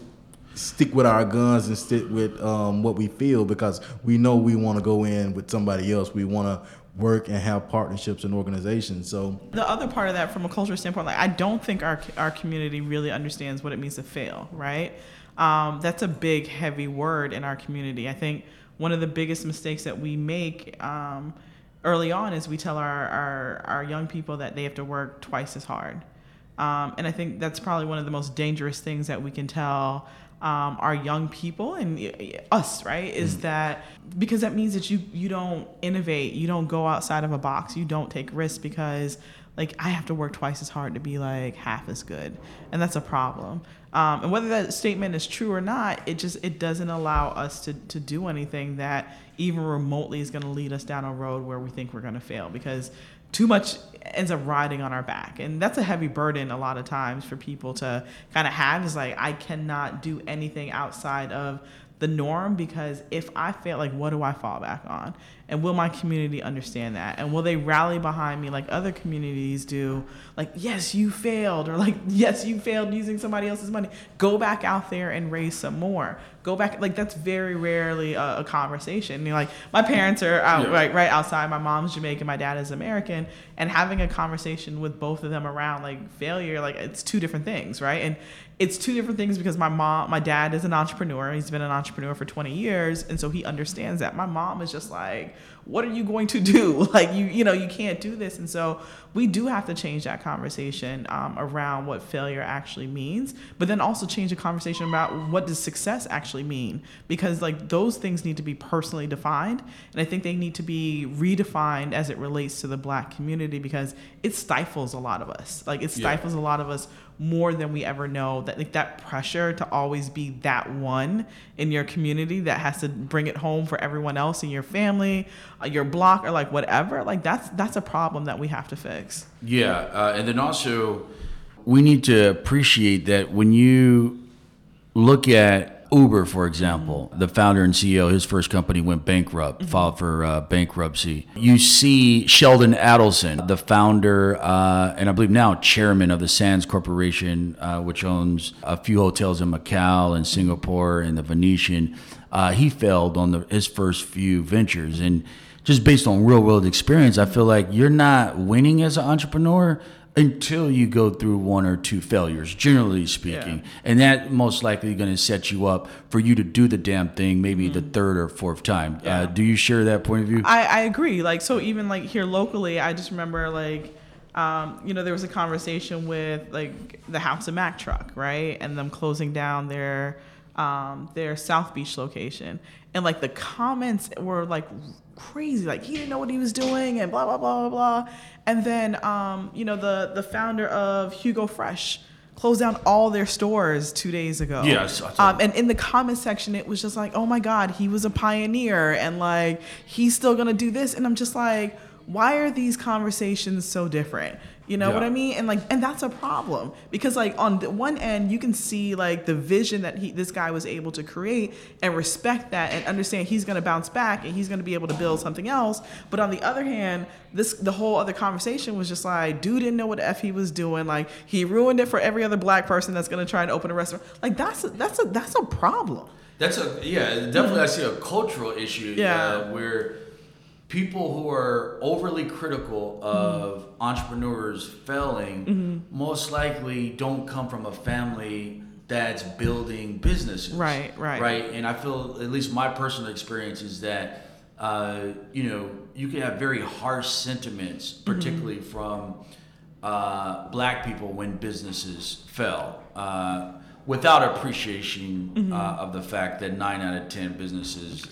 stick with our guns and stick with um, what we feel because we know we want to go in with somebody else. We want to work and have partnerships and organizations. So the other part of that from a cultural standpoint like i don't think our, our community really understands what it means to fail right um, that's a big heavy word in our community i think one of the biggest mistakes that we make um, early on is we tell our, our, our young people that they have to work twice as hard um, and i think that's probably one of the most dangerous things that we can tell um, our young people and us, right? Is that because that means that you you don't innovate, you don't go outside of a box, you don't take risks because like I have to work twice as hard to be like half as good, and that's a problem. Um, and whether that statement is true or not, it just it doesn't allow us to to do anything that even remotely is going to lead us down a road where we think we're going to fail because too much ends up riding on our back and that's a heavy burden a lot of times for people to kind of have is like i cannot do anything outside of the norm because if i fail like what do i fall back on and will my community understand that? And will they rally behind me like other communities do? Like yes you failed or like (laughs) yes you failed using somebody else's money. Go back out there and raise some more go back like that's very rarely a, a conversation. Like my parents are out Yeah. right right outside my mom's jamaican my dad is american and having a conversation with both of them around like failure like it's two different things right? And it's two different things because my mom my dad is an entrepreneur he's been an entrepreneur for 20 years and so he understands that. My mom is just like what are you going to do? (laughs) Like you you know you can't do this. And so we do have to change that conversation um, around what failure actually means but then also change the conversation about what does success actually mean? Because like those things need to be personally defined and i think they need to be redefined as it relates to the black community because it stifles a lot of us. Like it Yeah. stifles a lot of us more than we ever know that like that pressure to always be that one in your community that has to bring it home for everyone else in your family uh, your block or like whatever like that's that's a problem that we have to fix. Yeah, uh, and then also we need to appreciate that when you look at Uber, for example, the founder and CEO, his first company went bankrupt, filed for uh, bankruptcy. You see Sheldon Adelson, the founder uh, and I believe now chairman of the Sands Corporation, uh, which owns a few hotels in Macau and Singapore and the Venetian. Uh, he failed on the, his first few ventures and just based on real world experience, I feel like you're not winning as an entrepreneur until you go through one or two failures, generally speaking. Yeah. And that most likely going to set you up for you to do the damn thing maybe the third or fourth time. Uh, do you share that point of view? I, I agree. Like so, even like here locally, I just remember like, um, you know, there was a conversation with like the House of Mac truck, right, and them closing down their um, their South Beach location, and like the comments were like crazy, like he didn't know what he was doing, and blah blah blah blah blah, and then um, you know the the founder of Jugo Fresh closed down all their stores two days ago. Yes, Um, and in the comment section, it was just like, oh my God, he was a pioneer and like he's still gonna do this. And I'm just like, why are these conversations so different? You know what I mean? And like, and that's a problem because like on the one end, you can see like the vision that he, this guy was able to create and respect that and understand he's gonna bounce back and he's gonna be able to build something else. But on the other hand, this the whole other conversation was just like, dude didn't know what the f he was doing. Like he ruined it for every other black person that's gonna try and open a restaurant. Like that's a, that's a that's a problem. That's a yeah, definitely. I see a cultural issue. Yeah. uh, where people who are overly critical of entrepreneurs failing most likely don't come from a family that's building businesses. Right, right. right. And I feel at least my personal experience is that uh, you know you can have very harsh sentiments, particularly from uh, black people when businesses fail, uh, without appreciation uh, of the fact that nine out of ten businesses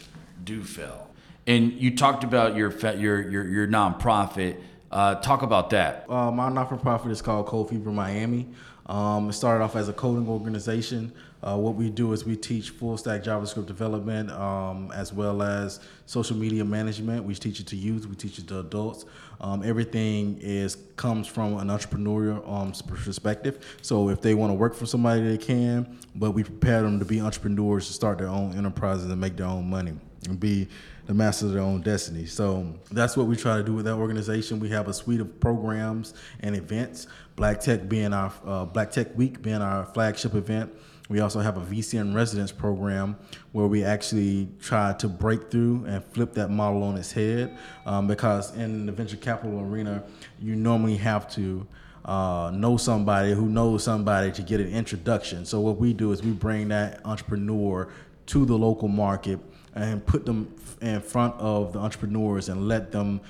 do fail. And you talked about your your your, your nonprofit. Uh, talk about that. Uh, my not-for-profit is called Code Fever Miami. Um, it started off as a coding organization. Uh, what we do is we teach full-stack JavaScript development um, as well as social media management. We teach it to youth. We teach it to adults. Um, everything is comes from an entrepreneurial um, perspective. So if they want to work for somebody, they can. But we prepare them to be entrepreneurs to start their own enterprises and make their own money and be the masters of their own destiny. So that's what we try to do with that organization. We have a suite of programs and events. Black Tech being our uh, Black Tech Week being our flagship event. We also have a VC in residence program where we actually try to break through and flip that model on its head. Um, because in the venture capital arena, you normally have to uh, know somebody who knows somebody to get an introduction. So what we do is we bring that entrepreneur to the local market and put them in front of the entrepreneurs and let them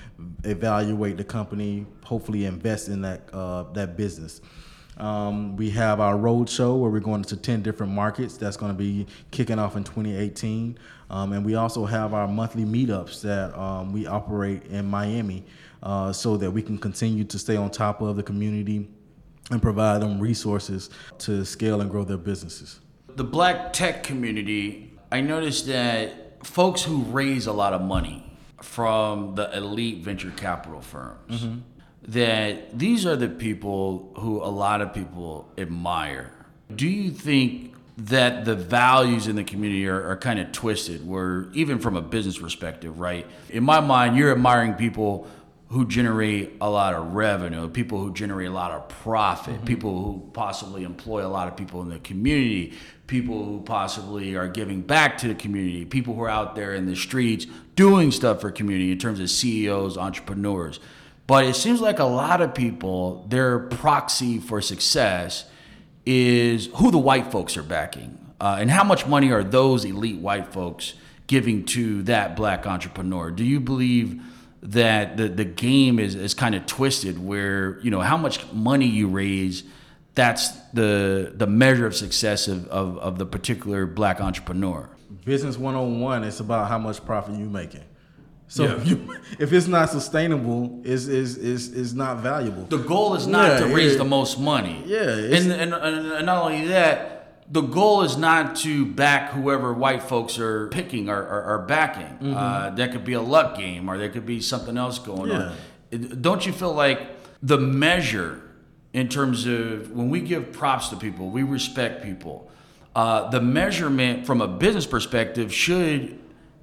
evaluate the company, hopefully invest in that uh, that business. Um, we have our road show where we're going to 10 different markets. That's going to be kicking off in 2018. Um, and we also have our monthly meetups that um, we operate in Miami uh, so that we can continue to stay on top of the community and provide them resources to scale and grow their businesses. the black tech community, I noticed that folks who raise a lot of money from the elite venture capital firms, mm-hmm. that these are the people who a lot of people admire. Do you think that the values in the community are, are kind of twisted, where even from a business perspective, right? In my mind, you're admiring people who generate a lot of revenue, people who generate a lot of profit, people who possibly employ a lot of people in the community, people who possibly are giving back to the community, people who are out there in the streets doing stuff for community in terms of CEOs, entrepreneurs. But it seems like a lot of people, their proxy for success is who the white folks are backing uh, and how much money are those elite white folks giving to that black entrepreneur. Do you believe that the, the game is, is kind of twisted where, you know, how much money you raise, that's the, the measure of success of, of, of the particular black entrepreneur? Business 101, it's about how much profit you're making. So Yeah. if, (laughs) you, if it's not sustainable, is it's, it's, it's not valuable. The goal is not Yeah, to raise yeah. the most money. Yeah, and, and and not only that, the goal is not to back whoever white folks are picking or, or, or backing. Uh, that could be a luck game, or there could be something else going Yeah. on. It- Don't you feel like the measure in terms of when we give props to people, we respect people. Uh, the measurement from a business perspective should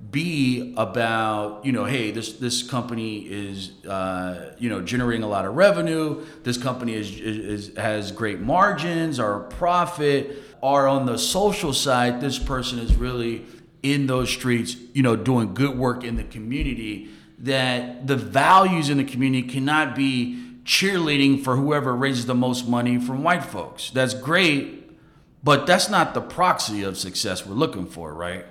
be about you know hey this this company is uh, you know generating a lot of revenue this company is, is, is has great margins or profit or on the social side this person is really in those streets you know doing good work in the community that the values in the community cannot be cheerleading for whoever raises the most money from white folks. That's great, but that's not the proxy of success we're looking for, right?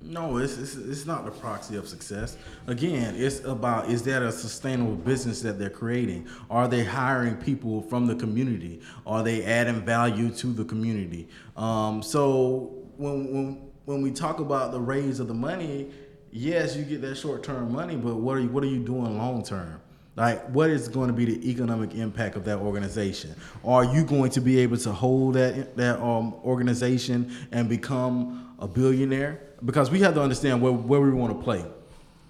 No, it's, it's it's not the proxy of success. Again, it's about is that a sustainable business that they're creating? Are they hiring people from the community? Are they adding value to the community? Um, so when when when we talk about the raise of the money, yes, you get that short term money, but what are you what are you doing long term? Like, what is going to be the economic impact of that organization? Are you going to be able to hold that that um, organization and become a billionaire? Because we have to understand where, where we want to play.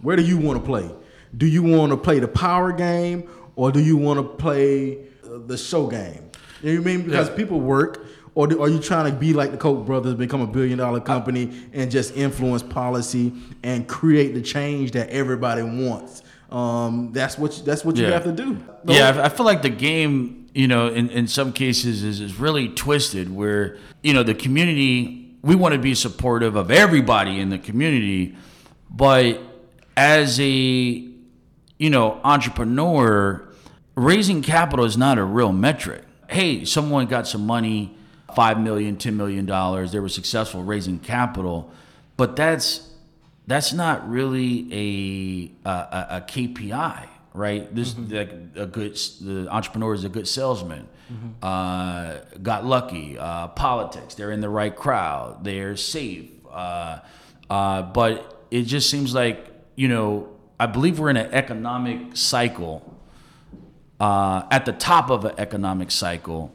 Where do you want to play? Do you want to play the power game or do you want to play uh, the show game? You know what I mean? Because Yeah. people work. Or do, are you trying to be like the Koch brothers, become a billion dollar company, and just influence policy and create the change that everybody wants? Um, that's what you, that's what you Yeah. have to do. Yeah, I I feel like the game, you know, in, in some cases is, is really twisted where, you know, the community, we want to be supportive of everybody in the community, but as a, you know, entrepreneur, raising capital is not a real metric. Hey, someone got some money, five million, ten million dollars, they were successful raising capital, but that's that's not really a a, a, KPI, right? This mm-hmm. like a good the entrepreneur is a good salesman. Uh, got lucky. Uh, politics, they're in the right crowd. They're safe. Uh, uh, but it just seems like you know I believe we're in an economic cycle uh, at the top of an economic cycle,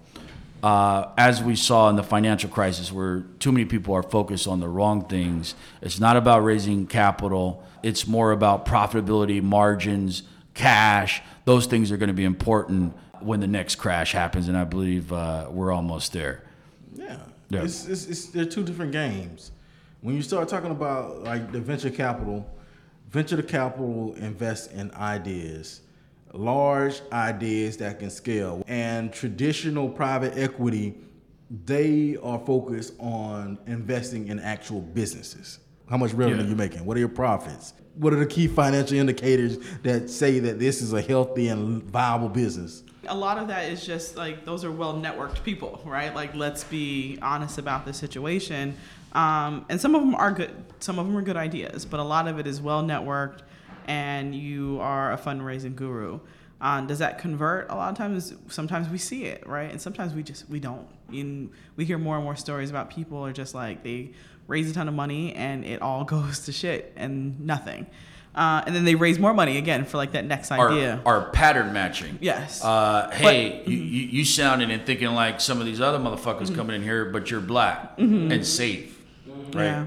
uh, as we saw in the financial crisis, where too many people are focused on the wrong things. It's not about raising capital, it's more about profitability, margins, cash. Those things are going to be important when the next crash happens, and I believe uh, we're almost there. Yeah. Yeah. It's, it's, it's, they're two different games. When you start talking about like the venture capital, venture capital invests in ideas, large ideas that can scale. And traditional private equity, they are focused on investing in actual businesses. How much revenue Yeah. are you making? What are your profits? What are the key financial indicators that say that this is a healthy and viable business? A lot of that is just like those are well networked people, right? Like let's be honest about the situation. Um, and some of them are good. Some of them are good ideas, but a lot of it is well networked, and you are a fundraising guru. Um, does that convert? A lot of times, sometimes we see it, right? And sometimes we just we don't. We hear more and more stories about people are just like they raise a ton of money and it all (laughs) goes to shit and nothing. Uh, and then they raise more money again for like that next idea. Our, our pattern matching. Yes. Uh, hey, you, you, you sounding and thinking like some of these other motherfuckers coming in here, but you're black and safe, right? Yeah.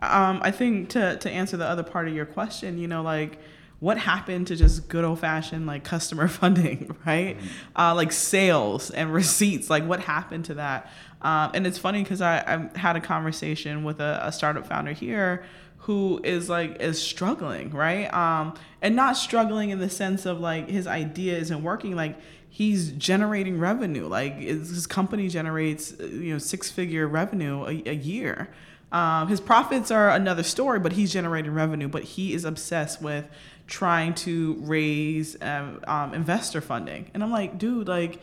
Um, I think to to answer the other part of your question, you know, like what happened to just good old fashioned like customer (laughs) funding, right? Uh, like sales and receipts, like what happened to that? Um, and it's funny because I, I had a conversation with a, a startup founder here who is like is struggling, right? Um, and not struggling in the sense of like his idea isn't working, like he's generating revenue, like his his company generates uh, you know six figure revenue a, a year. Um, his profits are another story, but he's generating revenue. But he is obsessed with trying to raise um, um, investor funding, and I'm like, dude, like,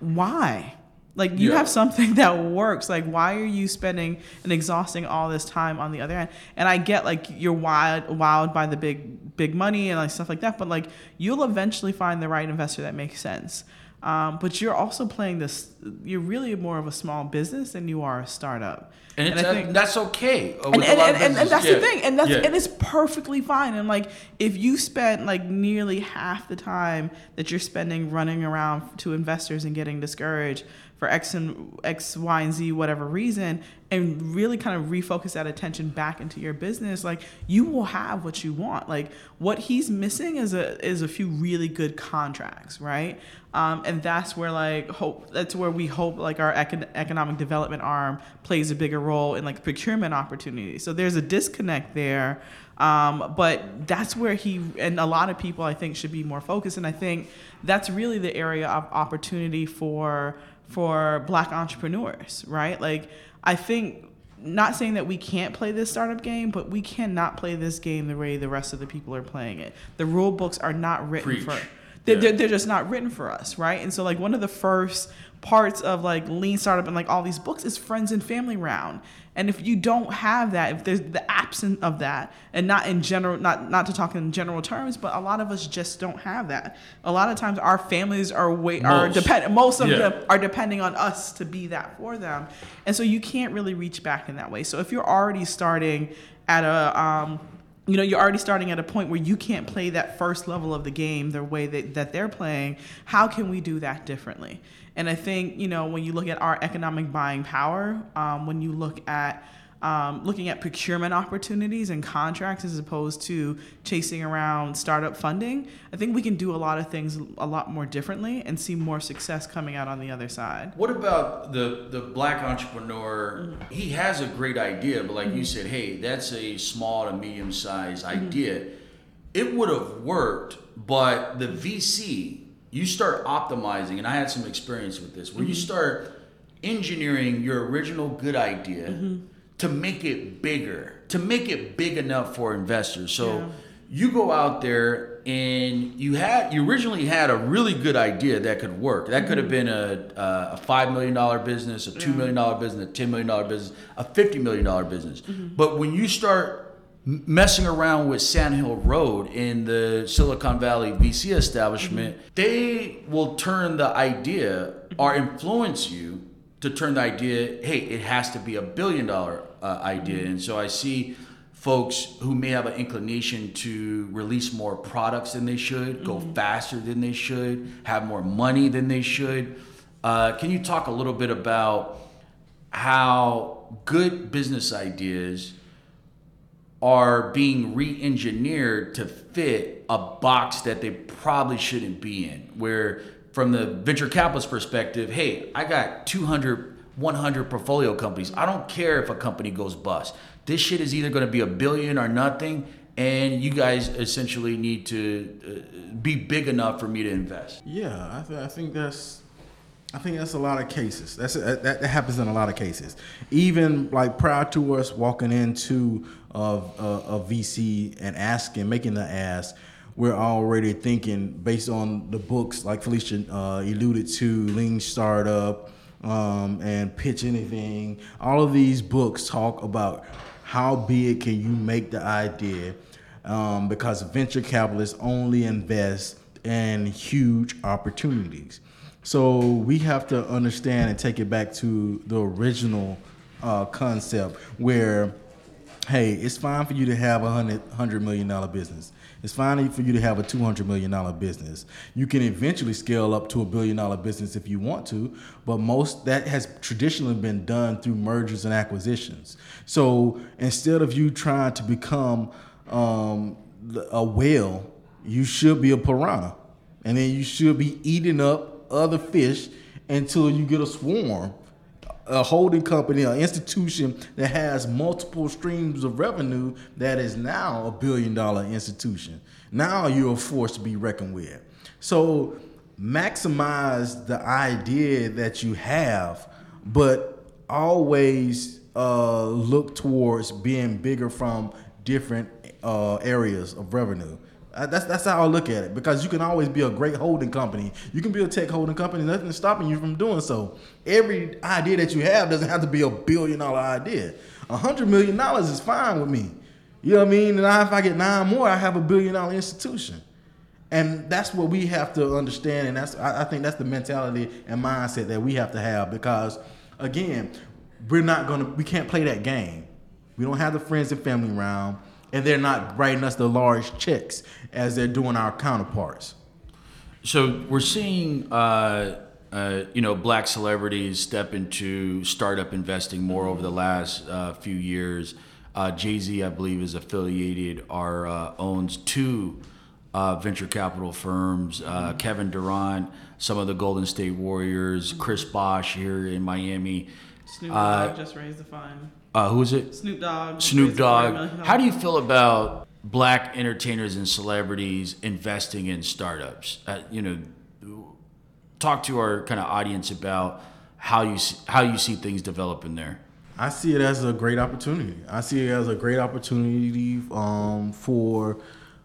why? Like, you Yeah. have something (laughs) that works. Like, why are you spending and exhausting all this time on the other end? And I get like you're wild, wild by the big, big money and like stuff like that. But like, you'll eventually find the right investor that makes sense. Um, but you're also playing this. You're really more of a small business than you are a startup. And, it's, I think- that's okay. uh, and, and, and, and, and that's businesses. the thing and that's Yeah. and it's perfectly fine and like if you spent like nearly half the time that you're spending running around to investors and getting discouraged for x and x y and z whatever reason and really kind of refocus that attention back into your business like you will have what you want like what he's missing is a is a few really good contracts right um, and that's where like hope that's where we hope like our econ- economic development arm plays a bigger role in like procurement opportunities so there's a disconnect there um, but that's where he and a lot of people i think should be more focused and i think that's really the area of opportunity for for black entrepreneurs right like i think not saying that we can't play this startup game, but we cannot play this game the way the rest of the people are playing it. The rule books are not written Preach. for They're, Yeah. they're, they're just not written for us, right? And so like one of the first parts of like lean startup and like all these books is friends and family round. And if you don't have that, if there's the absence of that, and not in general, not not to talk in general terms, but a lot of us just don't have that. A lot of times our families are way are depend most of Yeah. them are depending on us to be that for them, and so you can't really reach back in that way. So if you're already starting at a um, you know you're already starting at a point where you can't play that first level of the game the way that, that they're playing. How can we do that differently? And i think you know when you look at our economic buying power um, when you look at um, looking at procurement opportunities and contracts as opposed to chasing around startup funding i think we can do a lot of things a lot more differently and see more success coming out on the other side. What about the the black entrepreneur? Mm-hmm. He has a great idea, but like you mm-hmm. said, hey, that's a small to medium sized mm-hmm. idea. It would have worked, but the VC, you start optimizing, and I had some experience with this, where you start engineering your original good idea to make it bigger, to make it big enough for investors. So Yeah. you go out there and you had you originally had a really good idea that could work. That could have mm-hmm. been a a five million dollar business, a two million dollar business, a ten million dollar business, a fifty million dollar business. Mm-hmm. But when you start messing around with Sand Hill Road in the Silicon Valley VC establishment, mm-hmm. they will turn the idea or influence you to turn the idea. Hey, it has to be a billion dollar uh, idea, and so I see folks who may have an inclination to release more products than they should, go faster than they should, have more money than they should. Uh, can you talk a little bit about how good business ideas are being re-engineered to fit a box that they probably shouldn't be in? Where from the venture capitalist perspective hey i got 200 100 portfolio companies i don't care if a company goes bust this shit is either going to be a billion or nothing and you guys essentially need to uh, be big enough for me to invest Yeah, I, th- I think that's I think that's a lot of cases. That's that, that happens in a lot of cases. Even like prior to us walking into uh, a, a VC and asking, making the ask, we're already thinking based on the books like Felecia uh, alluded to, Lean Startup um, and Pitch Anything. All of these books talk about how big can you make the idea um, because venture capitalists only invest in huge opportunities. So we have to understand and take it back to the original uh, concept where, hey, it's fine for you to have a hundred hundred million dollar business. It's fine for you to have a two hundred million dollar business. You can eventually scale up to a billion dollar business if you want to, but most that has traditionally been done through mergers and acquisitions. So instead of you trying to become um, a whale, you should be a piranha, and then you should be eating up other fish until you get a swarm, a holding company, an institution that has multiple streams of revenue that is now a billion dollar institution. Now you're a force to be reckoned with. So maximize the idea that you have, but always uh, look towards being bigger from different uh, areas of revenue. Uh, that's that's how I look at it because you can always be a great holding company. You can be a tech holding company. Nothing's stopping you from doing so. Every idea that you have doesn't have to be a billion dollar idea. A hundred million dollars is fine with me. You know what I mean? And if I get nine more, I have a billion dollar institution. And that's what we have to understand, and that's I, I think that's the mentality and mindset that we have to have because again, we're not gonna we can't play that game. We don't have the friends and family around, and they're not writing us the large checks as they're doing our counterparts. So we're seeing, uh, uh, you know, black celebrities step into startup investing more over the last uh, few years. Uh, Jay Z, I believe, is affiliated or uh, owns two uh, venture capital firms. Uh, Kevin Durant, some of the Golden State Warriors, Chris Bosh here in Miami. Snoop Uh, Dogg just raised the fine. Uh, who is it? Snoop Dogg. Snoop raised a $5 Dogg. How do you feel about black entertainers and celebrities investing in startups? Uh, you know, talk to our kind of audience about how you see, how you see things developing there. I see it as a great opportunity. I see it as a great opportunity um, for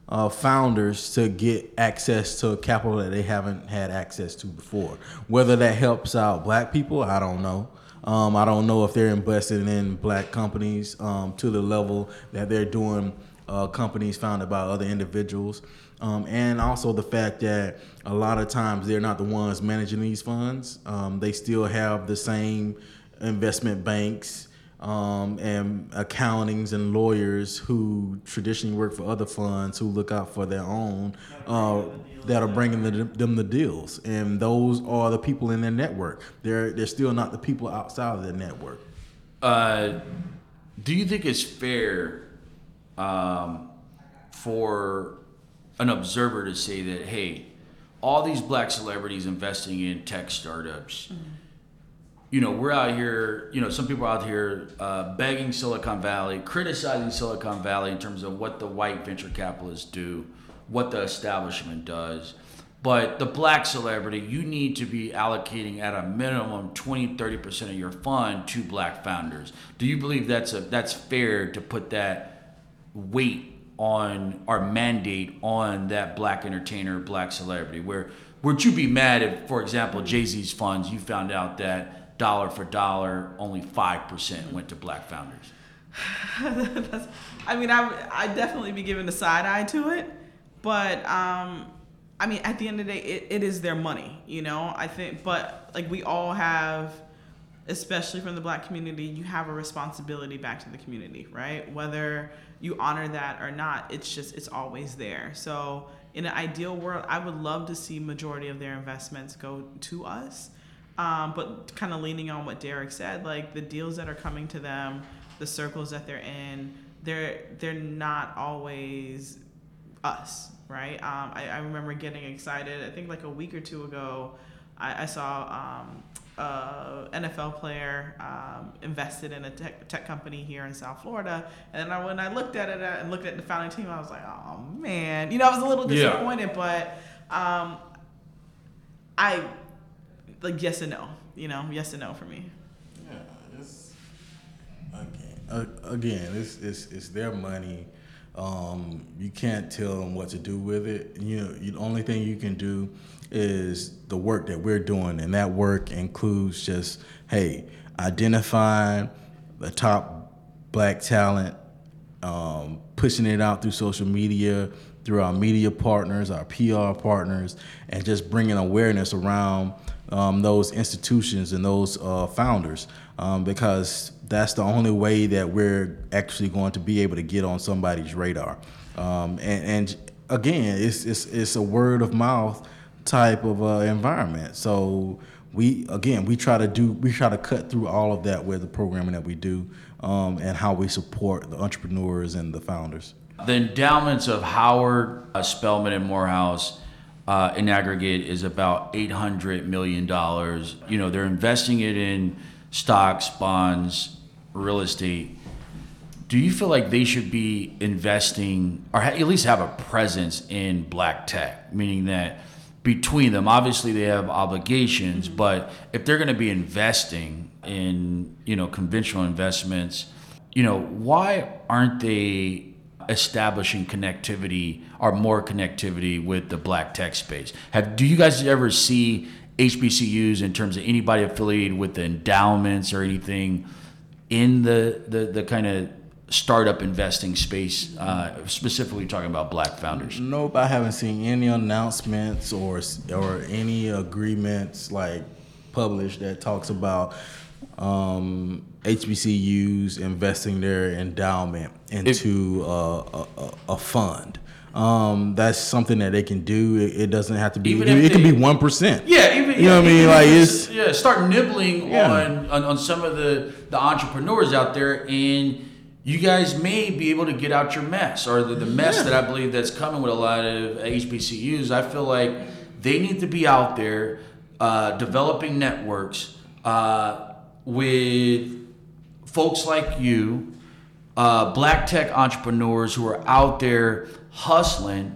uh, founders to get access to capital that they haven't had access to before. Whether that helps out black people, I don't know. Um, I don't know if they're investing in black companies um, to the level that they're doing uh, companies founded by other individuals. Um, and also the fact that a lot of times they're not the ones managing these funds. Um, they still have the same investment banks um, and accountings and lawyers who traditionally work for other funds who look out for their own uh, that are bringing the, them the deals. And those are the people in their network. They're, they're still not the people outside of their network. Uh, do you think it's fair um, for an observer to say that, hey, all these black celebrities investing in tech startups, mm-hmm. You know, we're out here, you know, some people out here uh, begging Silicon Valley, criticizing Silicon Valley in terms of what the white venture capitalists do, what the establishment does. But the black celebrity, you need to be allocating at a minimum 20, 30% of your fund to black founders. Do you believe that's a that's fair to put that weight on our mandate on that black entertainer, black celebrity. Where would you be mad if, for example, Jay Z's funds, you found out that dollar for dollar, only five percent went to black founders? (laughs) I mean, I I definitely be giving a side eye to it, but um, I mean, at the end of the day, it, it is their money, you know. I think, but like we all have especially from the black community, you have a responsibility back to the community, right? Whether you honor that or not, it's just it's always there. So in an ideal world, I would love to see majority of their investments go to us. Um, but kind of leaning on what Derek said, like the deals that are coming to them, the circles that they're in, they're they're not always us, right? Um, I, I remember getting excited. I think like a week or two ago, I, I saw um, uh, NFL player um, invested in a tech, tech company here in South Florida. And then I, when I looked at it uh, and looked at the founding team, I was like, oh man, you know, I was a little disappointed, yeah. but um, I like yes and no, you know, yes and no for me. Yeah, it's again, uh, again, it's, it's it's their money. Um, you can't tell them what to do with it. You know, the only thing you can do is the work that we're doing, and that work includes just hey, identifying the top black talent, um, pushing it out through social media, through our media partners, our PR partners, and just bringing awareness around um, those institutions and those uh, founders, um, because that's the only way that we're actually going to be able to get on somebody's radar. Um, and, and, again, it's, it's it's a word of mouth type of uh, environment. So we again we try to do we try to cut through all of that with the programming that we do um, and how we support the entrepreneurs and the founders. The endowments of Howard, uh, Spelman, and Morehouse. Uh, in aggregate is about $800 million. You know, they're investing it in stocks, bonds, real estate. Do you feel like they should be investing or at least have a presence in black tech, meaning that between them. Obviously, they have obligations, mm-hmm. but if they're going to be investing in you know conventional investments, you know why aren't they establishing connectivity or more connectivity with the black tech space? Have do you guys ever see HBCUs in terms of anybody affiliated with the endowments or anything in the the, the kind of startup investing space, uh, specifically talking about black founders? Nope, I haven't seen any announcements or or any agreements like published that talks about um, HBCUs investing their endowment into if, uh, a, a, fund. Um, that's something that they can do. It, it doesn't have to be. It, it, can be one percent. Yeah, even you know what I mean. Like it's yeah. Start nibbling yeah. on, on on some of the the entrepreneurs out there and you guys may be able to get out your mess or the, the mess yeah. that I believe that's coming with a lot of HBCUs. I feel like they need to be out there uh, developing networks uh, with folks like you, uh, black tech entrepreneurs who are out there hustling.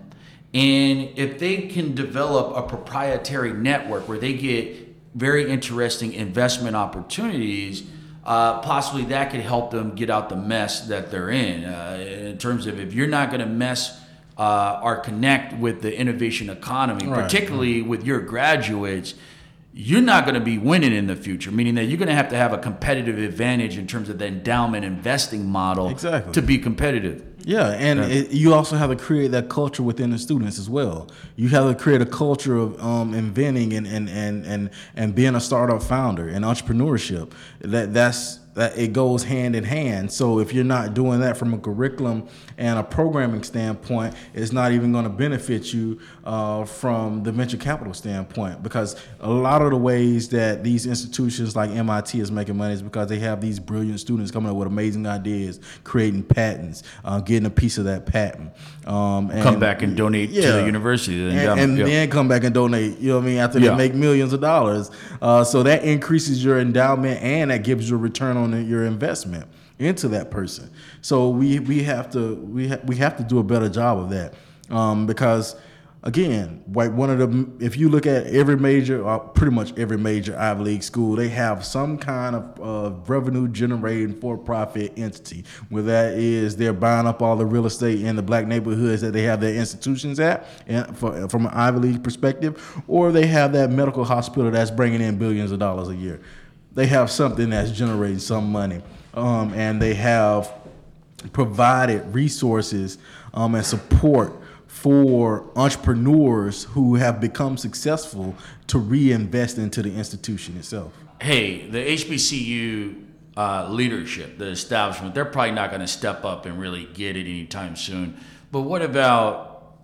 And if they can develop a proprietary network where they get very interesting investment opportunities uh, possibly that could help them get out the mess that they're in. Uh, in terms of if you're not going to mess uh, or connect with the innovation economy, Right. particularly with your graduates, you're not going to be winning in the future. Meaning that you're going to have to have a competitive advantage in terms of the endowment investing model Exactly. to be competitive. Yeah, and It, you also have to create that culture within the students as well. You have to create a culture of um, inventing and, and, and, and, and being a startup founder and entrepreneurship. That that's that it goes hand in hand. So if you're not doing that from a curriculum and a programming standpoint, is not even going to benefit you uh, from the venture capital standpoint because a lot of the ways that these institutions like MIT is making money is because they have these brilliant students coming up with amazing ideas, creating patents, uh, getting a piece of that patent. Um, and, Come back and donate to the university, the And, and yeah. then come back and donate, you know what I mean, after Yeah. they make millions of dollars. Uh, so that increases your endowment and that gives you a return on your investment into that person. So we, we have to we, ha- we have to do a better job of that um, because again, like one of the if you look at every major, or pretty much every major Ivy League school, they have some kind of uh, revenue generating for profit entity. Where that is, they're buying up all the real estate in the black neighborhoods that they have their institutions at, and for, from an Ivy League perspective, or they have that medical hospital that's bringing in billions of dollars a year. They have something that's generating some money, um, and they have provided resources um, and support for entrepreneurs who have become successful to reinvest into the institution itself. hey, the HBCU uh, leadership, the establishment, they're probably not going to step up and really get it anytime soon. But what about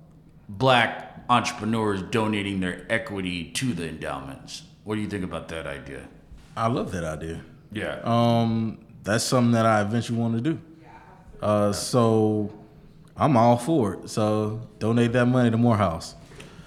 black entrepreneurs donating their equity to the endowments? What do you think about that idea? I love that idea. Yeah. Um, that's something that I eventually want to do. Uh, so I'm all for it. So donate that money to Morehouse.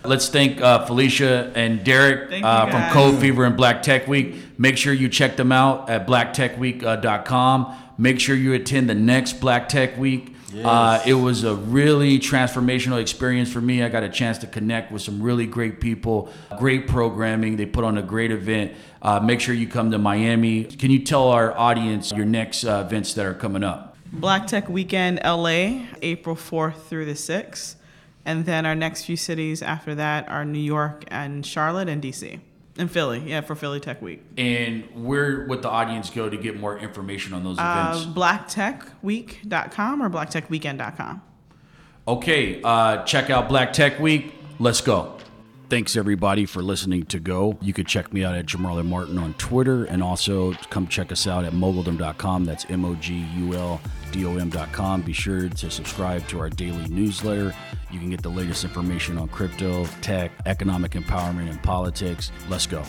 Let's thank uh, Felecia and Derek uh, from guys. Code Fever and Black Tech Week. Make sure you check them out at blacktechweek.com. Make sure you attend the next Black Tech Week. Uh, it was a really transformational experience for me. I got a chance to connect with some really great people, great programming. They put on a great event. Uh, make sure you come to Miami. Can you tell our audience your next uh, events that are coming up? Black Tech Weekend LA, April 4th through the 6th. And then our next few cities after that are New York and Charlotte and DC. And Philly, yeah, for Philly Tech Week. And where would the audience go to get more information on those Uh, events? blacktechweek.com or blacktechweekend.com. Okay, uh, check out Black Tech Week. Let's go. Thanks everybody for listening to Go. You could check me out at Jamarlin Martin on Twitter and also come check us out at moguldom.com. That's M O G U L D O M.com. Be sure to subscribe to our daily newsletter. You can get the latest information on crypto, tech, economic empowerment, and politics. Let's go.